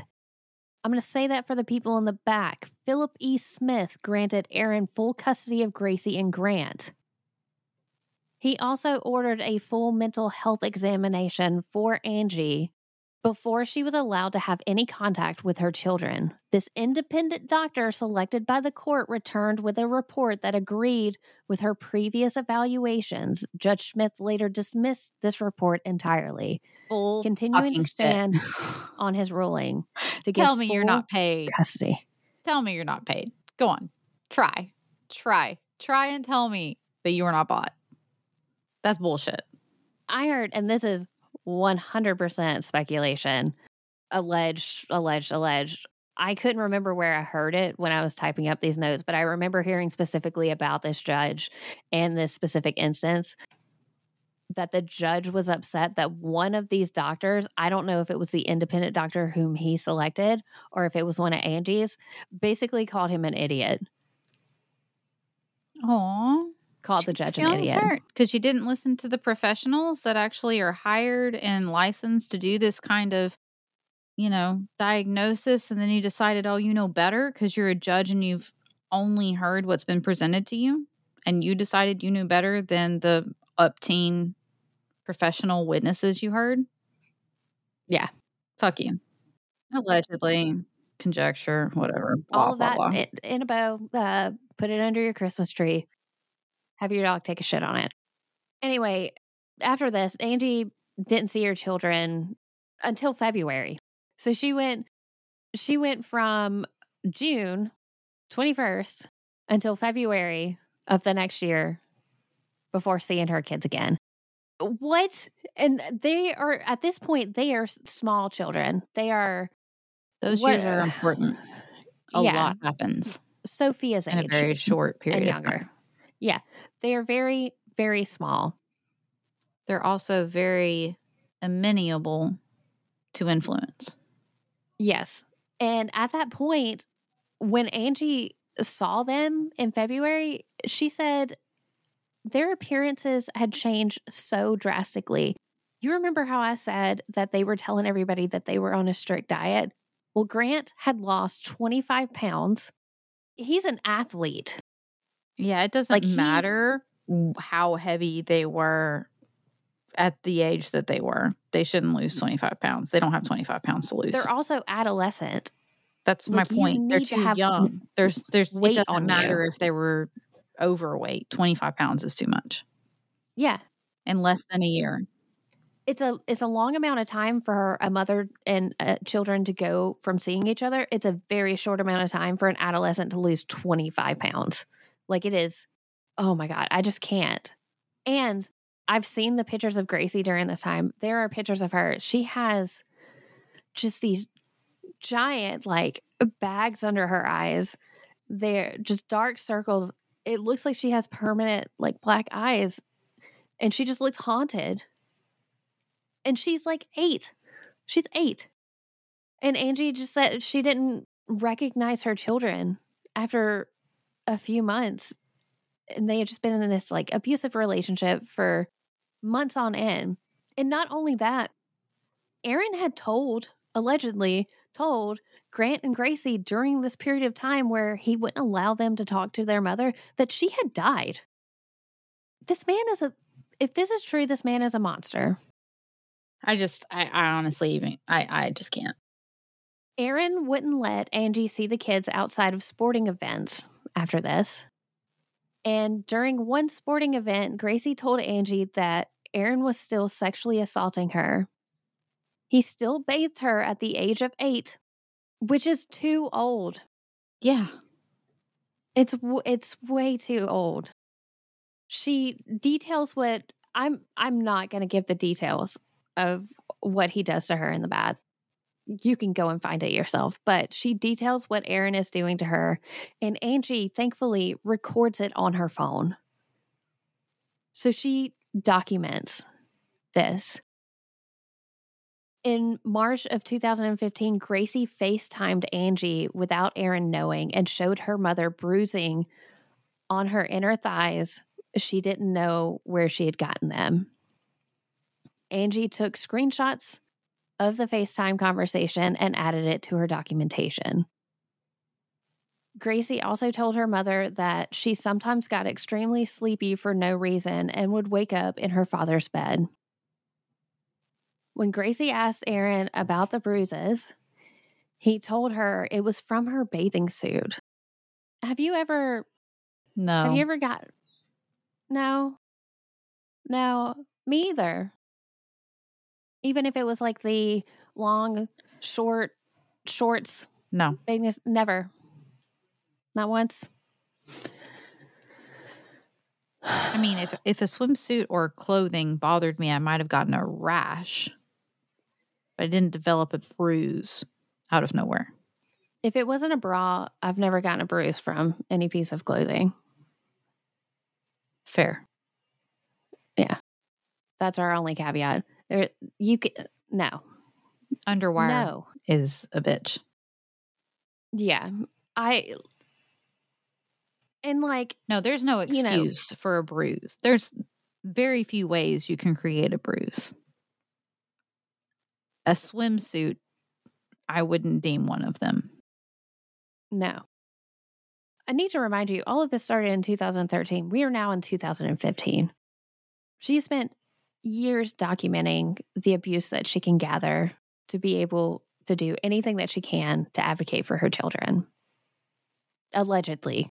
I'm going to say that for the people in the back. Philip E. Smith granted Aaron full custody of Gracie and Grant. He also ordered a full mental health examination for Angie before she was allowed to have any contact with her children. This independent doctor selected by the court returned with a report that agreed with her previous evaluations. Judge Smith later dismissed this report entirely, Full continuing to shit. stand on his ruling to give Tell me you're not paid. custody. Tell me you're not paid. Go on. Try. Try. Try and tell me that you were not bought. That's bullshit. I heard, and this is 100% speculation, alleged, alleged, alleged. I couldn't remember where I heard it when I was typing up these notes, but I remember hearing specifically about this judge and this specific instance that the judge was upset that one of these doctors, I don't know if it was the independent doctor whom he selected or if it was one of Angie's, basically called him an idiot, Aw. Called the judge an idiot. Because you didn't listen to the professionals that actually are hired and licensed to do this kind of, you know, diagnosis. And then you decided, oh, you know better because you're a judge and you've only heard what's been presented to you. And you decided you knew better than the upteen professional witnesses you heard. Yeah. Fuck you. Allegedly, conjecture, whatever. Blah, all of blah, that blah. In, in a bow. Uh, put it under your Christmas tree. Have your dog take a shit on it. Anyway, after this, Angie didn't see her children until February. So she went she went from June 21st until February of the next year before seeing her kids again. What? And they are at this point they are small children. They are Those what- years are important. A Yeah. lot happens Sophia's in a very short period of time. Yeah, they are very, very small. They're also very amenable to influence. Yes. And at that point, when Angie saw them in February, she said their appearances had changed so drastically. You remember how I said that they were telling everybody that they were on a strict diet? Well, Grant had lost 25 pounds. He's an athlete. Yeah, it doesn't Like, matter w- how heavy they were at the age that they were. They shouldn't lose 25 pounds. They don't have 25 pounds to lose. They're also adolescent. That's my like, you point. They're need to too young. There's there's it weight doesn't on matter you. if they were overweight. 25 pounds is too much Yeah. in less than a year. It's a it's a long amount of time for a mother and uh, children to go from seeing each other. It's a very short amount of time for an adolescent to lose 25 pounds. Like it is. Oh my god, I just can't. And I've seen the pictures of Gracie during this time. There are pictures of her. She has just these giant like bags under her eyes. They're just dark circles. It looks like she has permanent like black eyes and she just looks haunted. And she's like 8. She's 8. And Angie just said she didn't recognize her children after a few months and they had just been in this like abusive relationship for months on end. And not only that, Aaron had told, allegedly told Grant and Gracie during this period of time where he wouldn't allow them to talk to their mother that she had died. This man is a, if this is true, this man is a monster. I just I, I honestly even I I just can't. Aaron wouldn't let Angie see the kids outside of sporting events after this. And during one sporting event, Gracie told Angie that Aaron was still sexually assaulting her. He still bathed her at the age of eight, which is too old. Yeah. It's it's way too old. She details what I'm I'm not going to give the details of what he does to her in the bath. You can go and find it yourself, but she details what Aaron is doing to her and Angie thankfully records it on her phone. So she documents this. In March of 2015, Gracie FaceTimed Angie without Aaron knowing and showed her mother bruising on her inner thighs. She didn't know where she had gotten them. Angie took screenshots of the FaceTime conversation and added it to her documentation. Gracie also told her mother that she sometimes got extremely sleepy for no reason and would wake up in her father's bed. When Gracie asked Aaron about the bruises, he told her it was from her bathing suit. Have you ever No. have you ever got No. No, me either. Even if it was like the long, short shorts no. bathing never. Not once. I mean, if if a swimsuit or clothing bothered me, I might have gotten a rash, but I didn't develop a bruise out of nowhere. If it wasn't a bra, I've never gotten a bruise from any piece of clothing. Fair. Yeah. That's our only caveat. There, you can no, Underwire no, is a bitch. yeah. I and like No, there's no You know- excuse for a bruise. There's very few ways you can create a bruise. A swimsuit, I wouldn't deem one of them. no. I need to remind you, all of this started in 2013. We are now in 2015. She spent years documenting the abuse that she can gather to be able to do anything that she can to advocate for her children. Allegedly.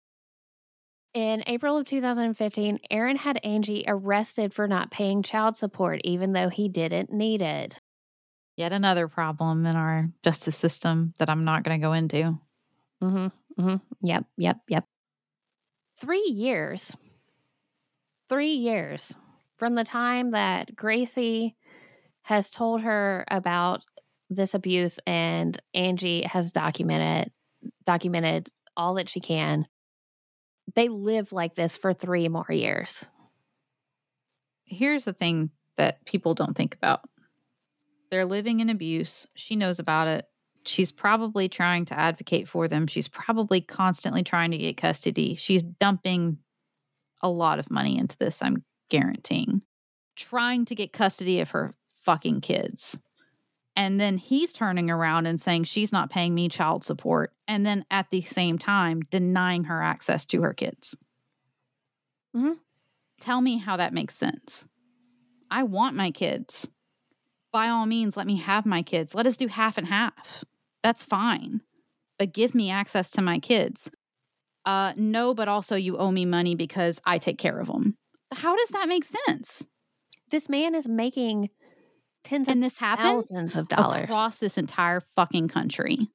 In April of 2015, Aaron had Angie arrested for not paying child support, even though he didn't need it. Yet another problem in our justice system that I'm not going to go into. Mm-hmm. Mm-hmm. Yep. Yep. Yep. Three years. Three years from the time that Gracie has told her about this abuse and Angie has documented documented all that she can. They live like this for three more years. Here's the thing that people don't think about they're living in abuse. She knows about it. She's probably trying to advocate for them. She's probably constantly trying to get custody. She's dumping a lot of money into this, I'm guaranteeing. Trying to get custody of her fucking kids. And then he's turning around and saying she's not paying me child support. And then at the same time, denying her access to her kids. Mm-hmm. Tell me how that makes sense. I want my kids. By all means, let me have my kids. Let us do half and half. That's fine. But give me access to my kids. Uh, no, but also you owe me money because I take care of them. How does that make sense? This man is making tens And of this happens thousands of dollars. across this entire fucking country.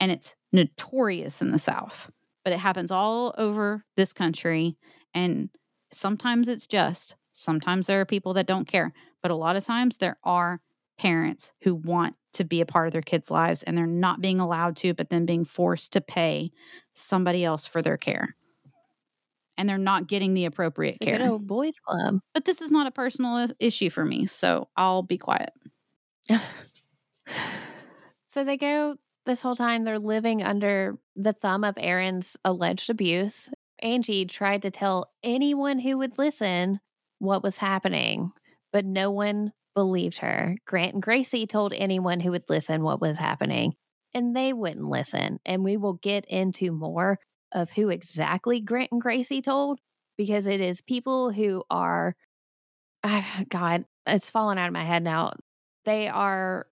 And it's notorious in the South, but it happens all over this country. And sometimes it's just, sometimes there are people that don't care, but a lot of times there are parents who want to be a part of their kids' lives and they're not being allowed to, but then being forced to pay somebody else for their care. And they're not getting the appropriate It's a good care. old boys club. But this is not a personal issue for me, so I'll be quiet. so they go this whole time, they're living under the thumb of Aaron's alleged abuse. Angie tried to tell anyone who would listen what was happening, but no one believed her. Grant and Gracie told anyone who would listen what was happening, and they wouldn't listen. And we will get into more of who exactly Grant and Gracie told because it is people who are, ah, God, it's fallen out of my head now. They are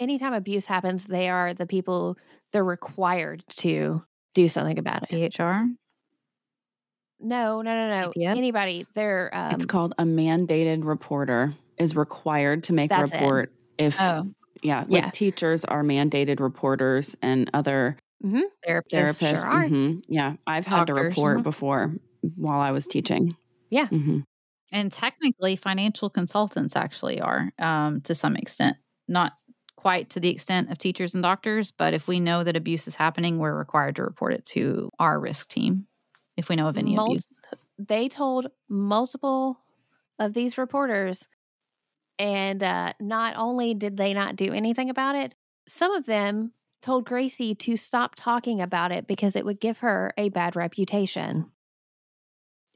anytime abuse happens, they are the people they're required to do something about it. DHR? No, no, no, no. CPS? Anybody, they're um, it's called a mandated reporter is required to make a That's it. report if Oh, yeah, like Yeah. teachers are mandated reporters and other mhm, therapists. therapists. sure are. mhm. Yeah, I've had to report before while I was teaching. Yeah. Mhm. And technically, financial consultants actually are um, to some extent, not quite to the extent of teachers and doctors, but if we know that abuse is happening, we're required to report it to our risk team if we know of any Mul- abuse. They told multiple of these reporters, and uh, not only did they not do anything about it, some of them told Gracie to stop talking about it because it would give her a bad reputation.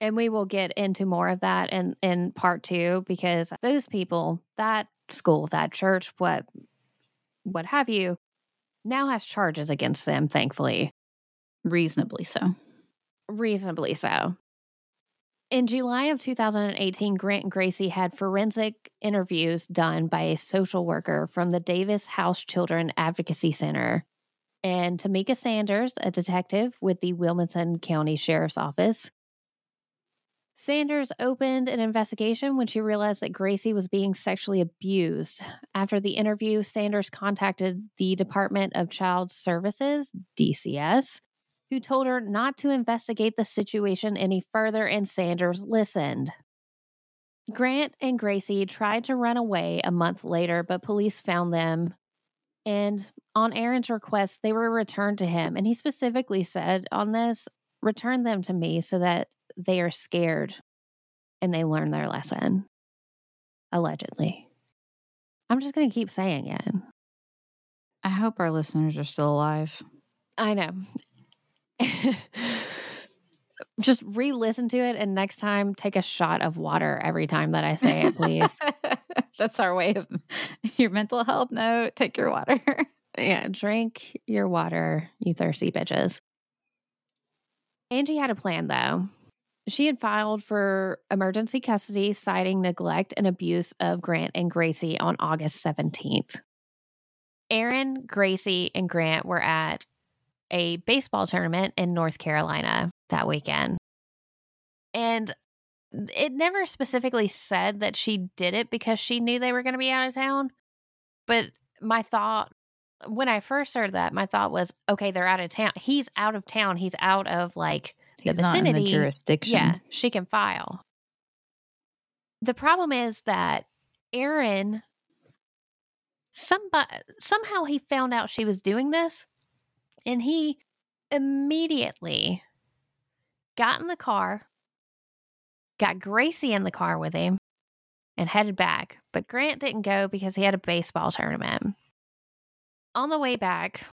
And we will get into more of that in, in part two because those people, that school, that church, what what have you, now has charges against them, thankfully. Reasonably so. Reasonably so. In July of 2018, Grant and Gracie had forensic interviews done by a social worker from the Davis House Children Advocacy Center. And Tamika Sanders, a detective with the Wilmington County Sheriff's Office. Sanders opened an investigation when she realized that Gracie was being sexually abused. After the interview, Sanders contacted the Department of Child Services, DCS, who told her not to investigate the situation any further, and Sanders listened. Grant and Gracie tried to run away a month later, but police found them. And on Aaron's request, they were returned to him. And he specifically said on this, return them to me so that they are scared and they learn their lesson. Allegedly. I'm just going to keep saying it. I hope our listeners are still alive. I know. Just re listen to it and next time take a shot of water every time that I say it, please. That's our way of your mental health note. Take your water. yeah, drink your water, you thirsty bitches. Angie had a plan though. She had filed for emergency custody, citing neglect and abuse of Grant and Gracie on August 17th. Aaron, Gracie, and Grant were at a baseball tournament in North Carolina that weekend. And it never specifically said that she did it because she knew they were going to be out of town. But my thought, when I first heard that, my thought was, okay, they're out of town. He's out of town. He's out of like the He's vicinity. the jurisdiction. Yeah, she can file. The problem is that Aaron, somebody, somehow he found out she was doing this and he immediately got in the car, got Gracie in the car with him, and headed back. But Grant didn't go because he had a baseball tournament. On the way back,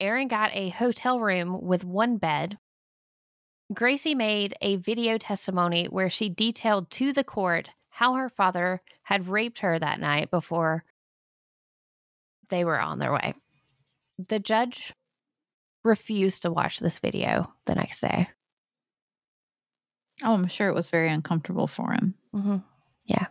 Aaron got a hotel room with one bed. Gracie made a video testimony where she detailed to the court how her father had raped her that night before they were on their way. The judge refused to watch this video the next day. Oh, I'm sure it was very uncomfortable for him. Mm-hmm. Yeah.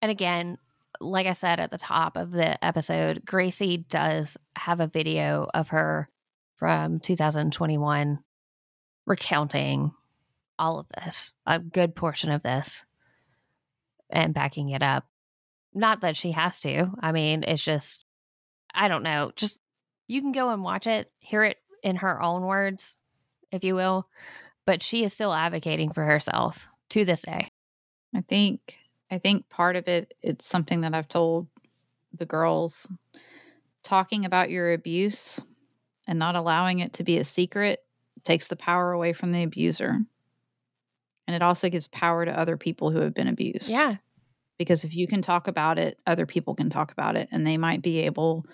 And again, like I said at the top of the episode, Gracie does have a video of her from 2021 recounting all of this, a good portion of this, and backing it up. Not that she has to. I mean, it's just, I don't know. Just you can go and watch it, hear it in her own words, if you will. But she is still advocating for herself to this day. I think I think part of it it's something that I've told the girls talking about your abuse and not allowing it to be a secret takes the power away from the abuser. And it also gives power to other people who have been abused. Yeah. Because if you can talk about it, other people can talk about it and they might be able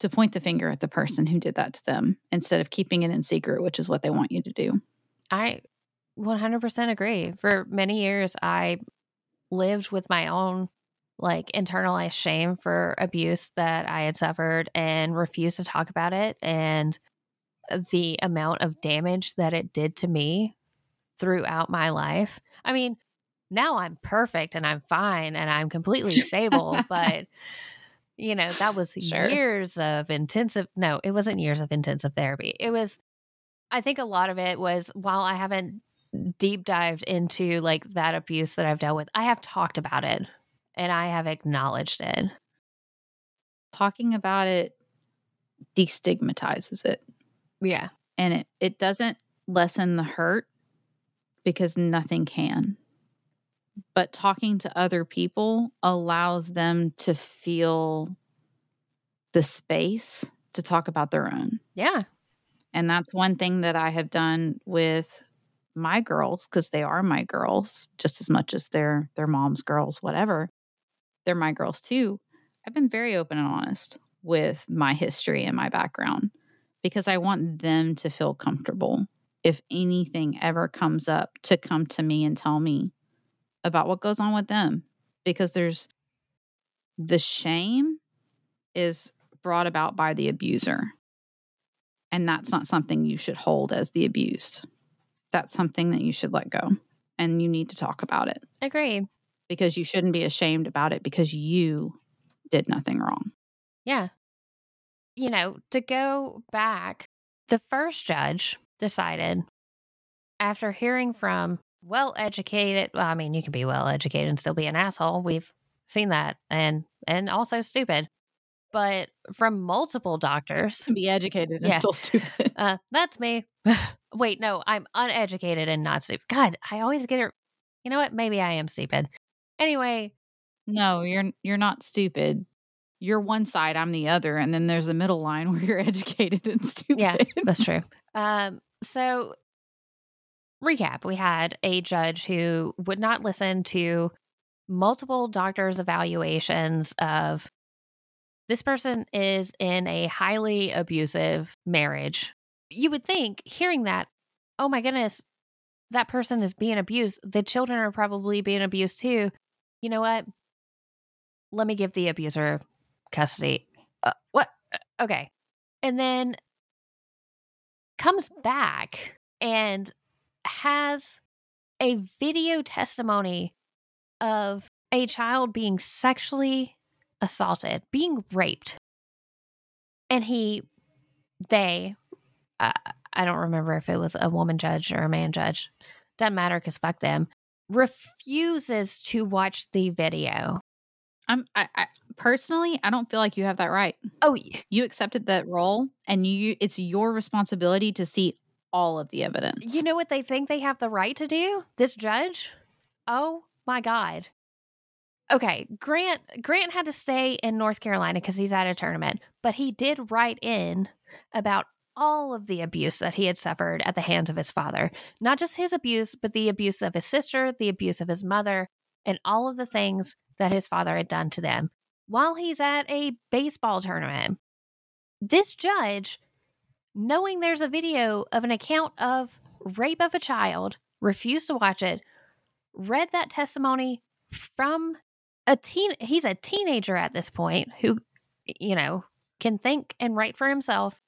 to point the finger at the person who did that to them instead of keeping it in secret, which is what they want you to do. I 100% agree. For many years, I lived with my own like internalized shame for abuse that I had suffered and refused to talk about it. And the amount of damage that it did to me throughout my life. I mean, now I'm perfect and I'm fine and I'm completely stable, but you know, that was Sure. years of intensive no, it wasn't years of intensive therapy. It was I think a lot of it was while I haven't deep dived into like that abuse that I've dealt with, I have talked about it and I have acknowledged it. Talking about it destigmatizes it. Yeah. and it, it doesn't lessen the hurt because nothing can. But talking to other people allows them to feel the space to talk about their own. Yeah. And that's one thing that I have done with my girls because they are my girls just as much as they're their mom's girls, whatever. They're my girls too. I've been very open and honest with my history and my background because I want them to feel comfortable if anything ever comes up to come to me and tell me about what goes on with them because there's the shame is brought about by the abuser and that's not something you should hold as the abused that's something that you should let go and you need to talk about it Agreed. because you shouldn't be ashamed about it because you did nothing wrong Yeah. You know, to go back, the first judge decided after hearing from well educated, well, I mean, you can be well educated and still be an asshole. We've seen that and and also stupid. But from multiple doctors, be educated and Yeah. still stupid uh, that's me. Wait, no, I'm uneducated and not stupid. God, I always get it. You know what? Maybe I am stupid. Anyway, No, you're you're not stupid. You're one side, I'm the other, and then there's a middle line where you're educated and stupid. Yeah, that's true. Um, so recap, we had a judge who would not listen to multiple doctors' evaluations of this person is in a highly abusive marriage. You would think hearing that, oh my goodness, that person is being abused. The children are probably being abused too. You know what? Let me give the abuser custody. Uh, what? Uh, Okay. And then comes back and has a video testimony of a child being sexually assaulted, being raped. And he, they, uh, I don't remember if it was a woman judge or a man judge, doesn't matter because fuck them, refuses to watch the video. I'm I, I personally I don't feel like you have that right. Oh, You accepted that role and you it's your responsibility to see all of the evidence. You know what they think they have the right to do? This judge? Oh my god. Okay, Grant Grant had to stay in North Carolina cuz he's at a tournament, but he did write in about all of the abuse that he had suffered at the hands of his father. Not just his abuse, but the abuse of his sister, the abuse of his mother, and all of the things that his father had done to them while he's at a baseball tournament. This judge knowing there's a video of an account of rape of a child, refused to watch it, read that testimony from a teen he's a teenager at this point who you know can think and write for himself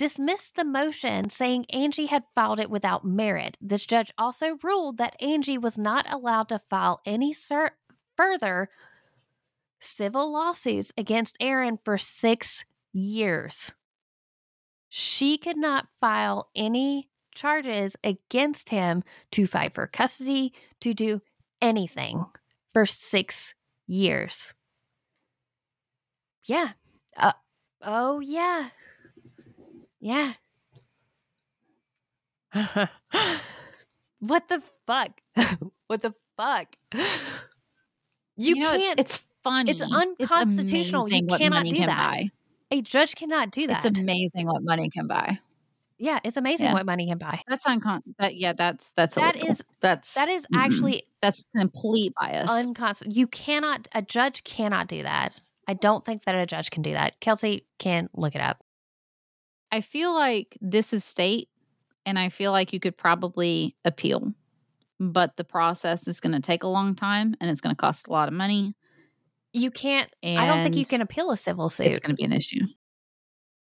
dismissed the motion saying Angie had filed it without merit. This judge also ruled that Angie was not allowed to file any further civil lawsuits against Aaron for six years. She could not file any charges against him to fight for custody, to do anything for six years. Yeah. Uh, oh, yeah. Yeah. what the fuck? what the fuck? You, know, can't. It's, funny. it's unconstitutional. You cannot do that. buy. A judge cannot do that. It's amazing what money can buy. yeah, it's amazing Yeah. what money can buy. That's uncon. That yeah, that's that's That illegal. is- that's That is actually that's complete bias. unconstitutional. You cannot. A judge cannot do that. I don't think that a judge can do that. Kelsey can look it up. I feel like this is state, and I feel like you could probably appeal, but the process is going to take a long time, and it's going to cost a lot of money. You can't. And I don't think you can appeal a civil suit. It's going to be an issue.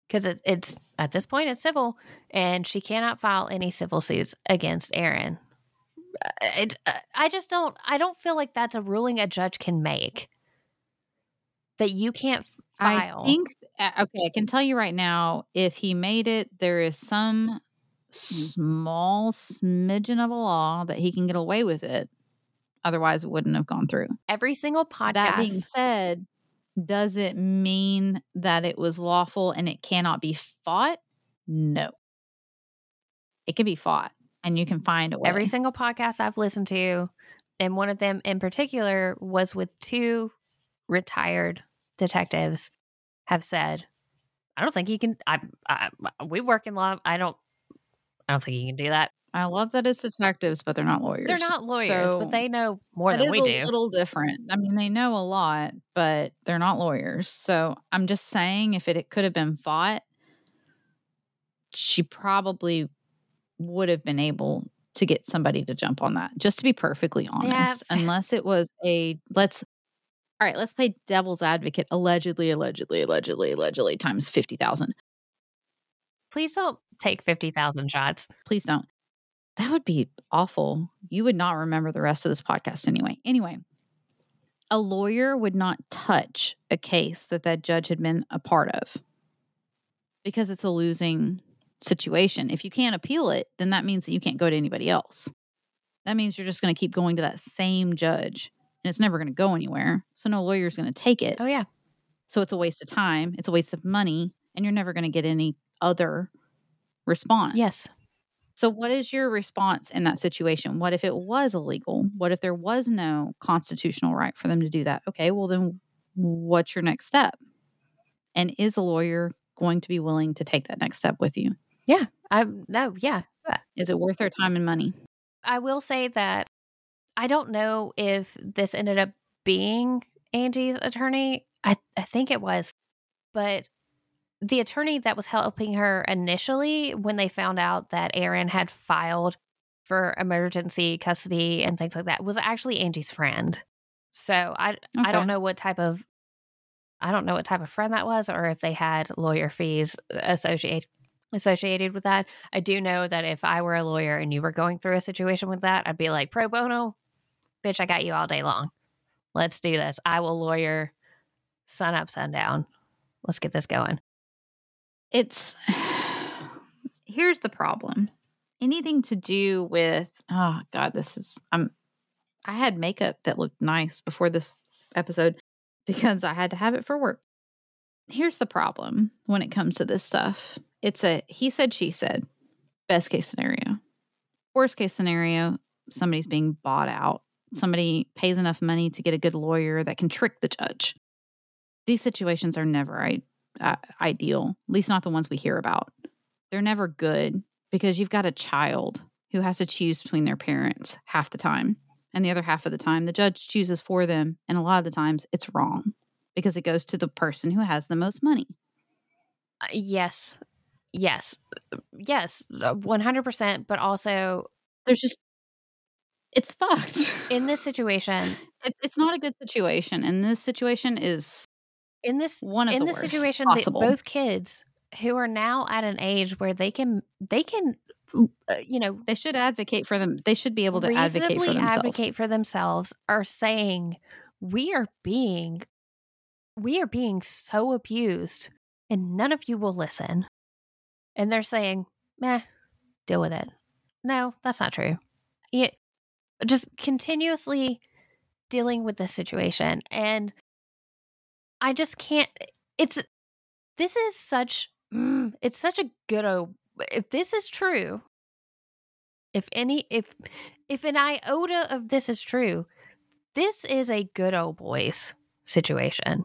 because it, it's at this point it's civil, and she cannot file any civil suits against Aaron. It, uh, I just don't. I don't feel like that's a ruling a judge can make. That you can't file. I think uh, okay, I can tell you right now, if he made it, there is some small smidgen of a law that he can get away with it. Otherwise, it wouldn't have gone through. every single podcast. That being said, does it mean that it was lawful and it cannot be fought? No. It can be fought and you can find a way. every single podcast I've listened to, and one of them in particular was with two retired detectives, have said, "I don't think you can. I, I we work in law. I don't. I don't think you can do that. I love that it's detectives, but they're not lawyers. They're not lawyers, So but they know more that than is we a do. little different. I mean, they know a lot, but they're not lawyers. So I'm just saying, if it, it could have been fought, she probably would have been able to get somebody to jump on that. Just to be perfectly honest, f- unless it was a let's. All right, let's play devil's advocate. Allegedly, allegedly, allegedly, allegedly times fifty thousand. Please don't take fifty thousand shots. Please don't. That would be awful. You would not remember the rest of this podcast anyway. Anyway, a lawyer would not touch a case that that judge had been a part of because it's a losing situation. If you can't appeal it, then that means that you can't go to anybody else. That means you're just going to keep going to that same judge and it's never going to go anywhere. So no lawyer's going to take it. Oh yeah, So it's a waste of time, it's a waste of money, and you're never going to get any other response. yes. So, what is your response in that situation? What if it was illegal? What if there was no constitutional right for them to do that? Okay, well, then what's your next step? And is a lawyer going to be willing to take that next step with you? Yeah, I no yeah. Uh, is it worth their time and money? I will say that I don't know if this ended up being Angie's attorney. I, I think it was. But the attorney that was helping her initially, when they found out that Aaron had filed for emergency custody and things like that, was actually Angie's friend. So I I don't know what type of I don't know what type of friend that was or if they had lawyer fees associated associated with that. I do know that if I were a lawyer and you were going through a situation with that, I'd be like, pro bono, bitch, I got you all day long. Let's do this. I will lawyer sun up, sundown. Let's get this going. It's here's the problem. Anything to do with oh god, this is I'm I had makeup that looked nice before this episode because I had to have it for work. Here's the problem when it comes to this stuff. It's a he said she said best case scenario. Worst case scenario, somebody's being bought out. Somebody pays enough money to get a good lawyer that can trick the judge. These situations are never I- uh, ideal, at least not the ones we hear about. They're never good because you've got a child who has to choose between their parents half the time. And the other half of the time, the judge chooses for them. And a lot of the times, it's wrong because it goes to the person who has the most money. Uh, yes. Yes. Yes. uh, 100%. But also There's just, it's fucked. in this situation, It, it's not a good situation. And this situation is in this one of in the this situation possible. both kids who are now at an age where they can they can uh, you know they should advocate for them. They should be able to advocate for themselves. advocate for themselves are saying we are being we are being so abused and none of you will listen. And they're saying, meh, deal with it. No, that's not true. It, just continuously dealing with this situation. And I just can't, it's, this is such, mm, it's such a good, if this is true, if any, if, if an iota of this is true, this is a good old boys situation.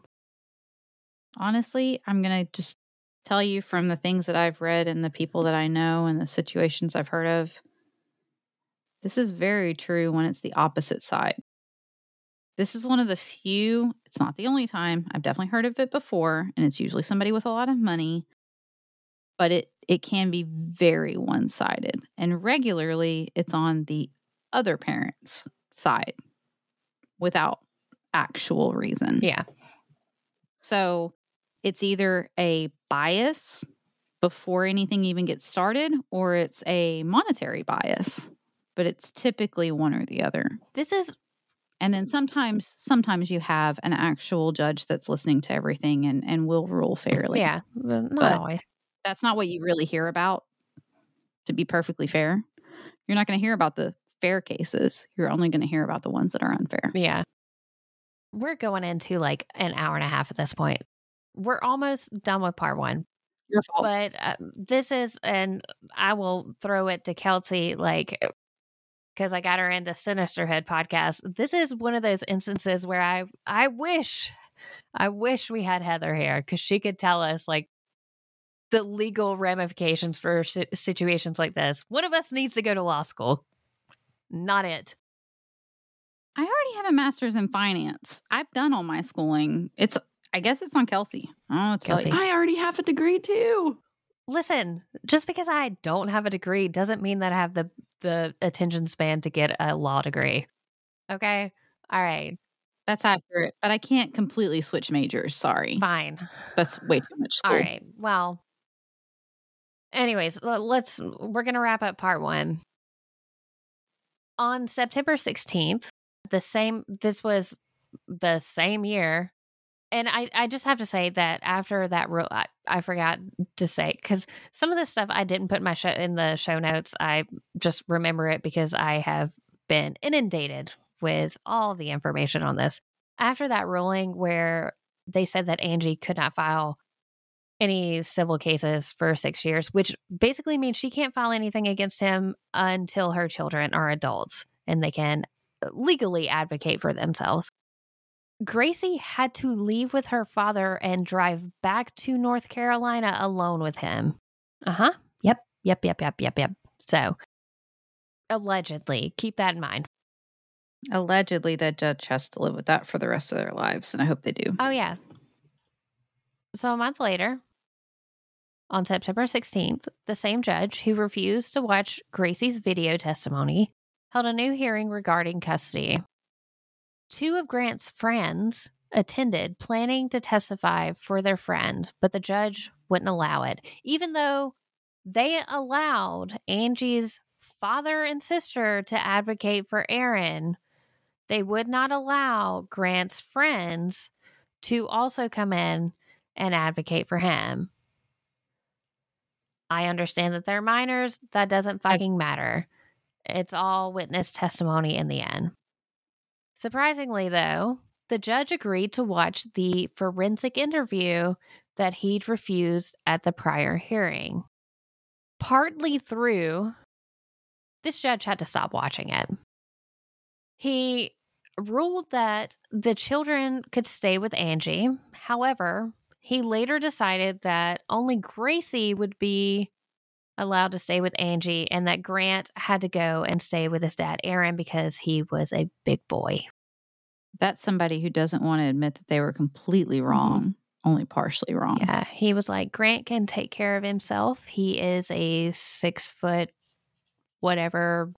Honestly, I'm to just tell you from the things that I've read and the people that I know and the situations I've heard of. This is very true when it's the opposite side. This is one of the few, it's not the only time. I've definitely heard of it before, and it's usually somebody with a lot of money, but it it can be very one-sided. And regularly it's on the other parent's side without actual reason. Yeah. So it's either a bias before anything even gets started or it's a monetary bias but it's typically one or the other this is and then sometimes sometimes you have an actual judge that's listening to everything and and will rule fairly. Yeah not but always. that's not what you really hear about to be perfectly fair. You're not going to hear about the fair cases. You're only going to hear about the ones that are unfair. Yeah. We're going into like an hour and a half at this point. We're almost done with part one. Your fault. But uh, this is, and I will throw it to Kelsey, like, because I got her into Sinisterhood podcast. This is one of those instances where I, I wish, I wish we had Heather here because she could tell us like the legal ramifications for situations like this. One of us needs to go to law school. Not it. I already have a master's in finance. I've done all my schooling. It's I guess it's on Kelsey. Oh, don't Kelsey. I already have a degree too. Listen, just because I don't have a degree doesn't mean that I have the the attention span to get a law degree. Okay? All right. That's accurate, but I can't completely switch majors. Sorry. Fine. That's way too much school. All right. Well, anyways, let's we're going to wrap up part 1. On September 16th, the same this was the same year and I, I just have to say that after that rule, I, I forgot to say because some of this stuff I didn't put my show in the show notes. I just remember it because I have been inundated with all the information on this. After that ruling, where they said that Angie could not file any civil cases for six years, which basically means she can't file anything against him until her children are adults and they can legally advocate for themselves. Gracie had to leave with her father and drive back to North Carolina alone with him. Uh huh. Yep. Yep. Yep. Yep. Yep. Yep. So, allegedly, keep that in mind. Allegedly, that judge has to live with that for the rest of their lives, and I hope they do. Oh, yeah. So, a month later, on September 16th, the same judge who refused to watch Gracie's video testimony held a new hearing regarding custody. Two of Grant's friends attended, planning to testify for their friend, but the judge wouldn't allow it, even though they allowed Angie's father and sister to advocate for Aaron. They would not allow Grant's friends to also come in and advocate for him. I understand that they're minors. That doesn't fucking matter. It's all witness testimony in the end. Surprisingly, though, the judge agreed to watch the forensic interview that he'd refused at the prior hearing. Partly through, this judge had to stop watching it. He ruled that the children could stay with Angie. However, he later decided that only Gracie would be allowed to stay with Angie and that Grant had to go and stay with his dad, Aaron, because he was a big boy. That's somebody who doesn't want to admit that they were completely mm-hmm. wrong, mm-hmm. only partially wrong. Yeah. He was like, Grant can take care of himself. He is a six foot, whatever,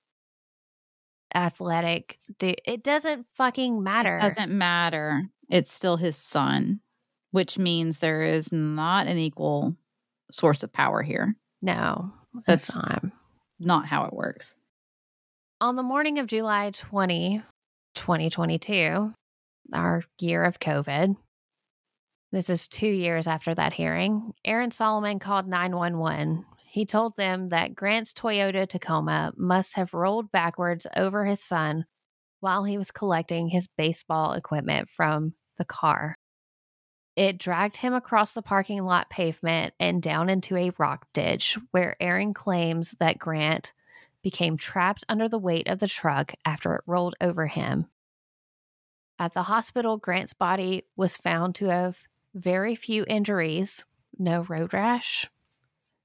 athletic dude. It doesn't fucking matter. It doesn't matter. It's still his son, which means there is not an equal source of power here. No, that's not. not how it works. On the morning of July 20, 2022, our year of COVID. This is two years after that hearing. Aaron Solomon called 911. He told them that Grant's Toyota Tacoma must have rolled backwards over his son while he was collecting his baseball equipment from the car. It dragged him across the parking lot pavement and down into a rock ditch where Aaron claims that Grant became trapped under the weight of the truck after it rolled over him. At the hospital, Grant's body was found to have very few injuries no road rash,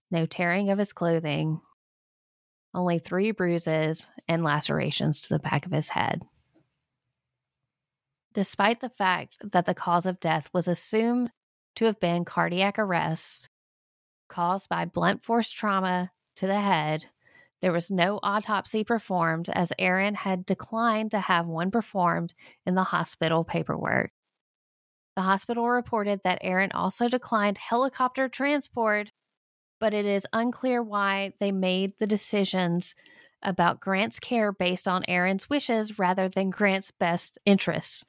no tearing of his clothing, only three bruises and lacerations to the back of his head. Despite the fact that the cause of death was assumed to have been cardiac arrest caused by blunt force trauma to the head, there was no autopsy performed as Aaron had declined to have one performed in the hospital paperwork. The hospital reported that Aaron also declined helicopter transport, but it is unclear why they made the decisions about Grant's care based on Aaron's wishes rather than Grant's best interests.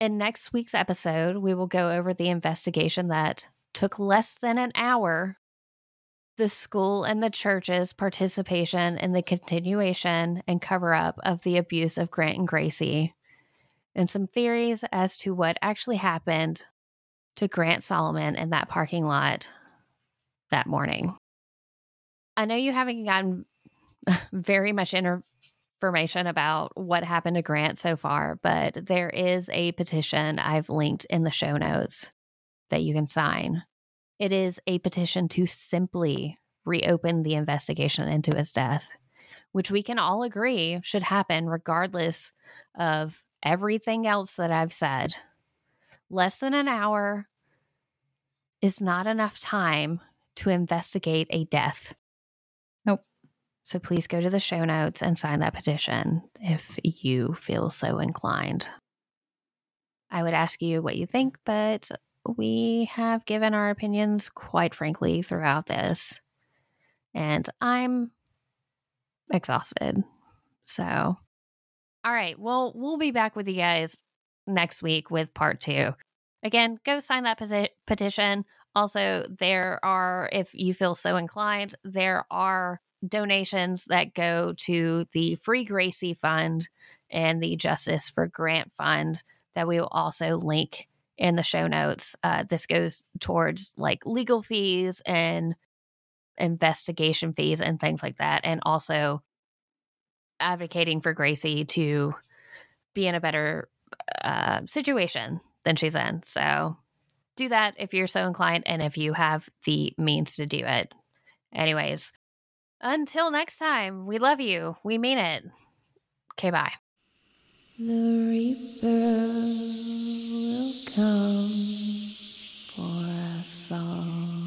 In next week's episode, we will go over the investigation that took less than an hour the school and the church's participation in the continuation and cover up of the abuse of Grant and Gracie, and some theories as to what actually happened to Grant Solomon in that parking lot that morning. I know you haven't gotten very much information about what happened to Grant so far, but there is a petition I've linked in the show notes that you can sign. It is a petition to simply reopen the investigation into his death, which we can all agree should happen regardless of everything else that I've said. Less than an hour is not enough time to investigate a death. So please go to the show notes and sign that petition if you feel so inclined. I would ask you what you think, but we have given our opinions quite frankly throughout this. And I'm exhausted. So, all right. Well, we'll be back with you guys next week with part two. Again, go sign that posi- petition. Also, there are, if you feel so inclined, there are donations that go to the Free Gracie Fund and the Justice for Grant Fund that we will also link in the show notes. Uh, this goes towards like legal fees and investigation fees and things like that. And also advocating for Gracie to be in a better uh, situation than she's in. So do that if you're so inclined and if you have the means to do it. Anyways, until next time, we love you. We mean it. Okay, bye. The Reaper will come for us all.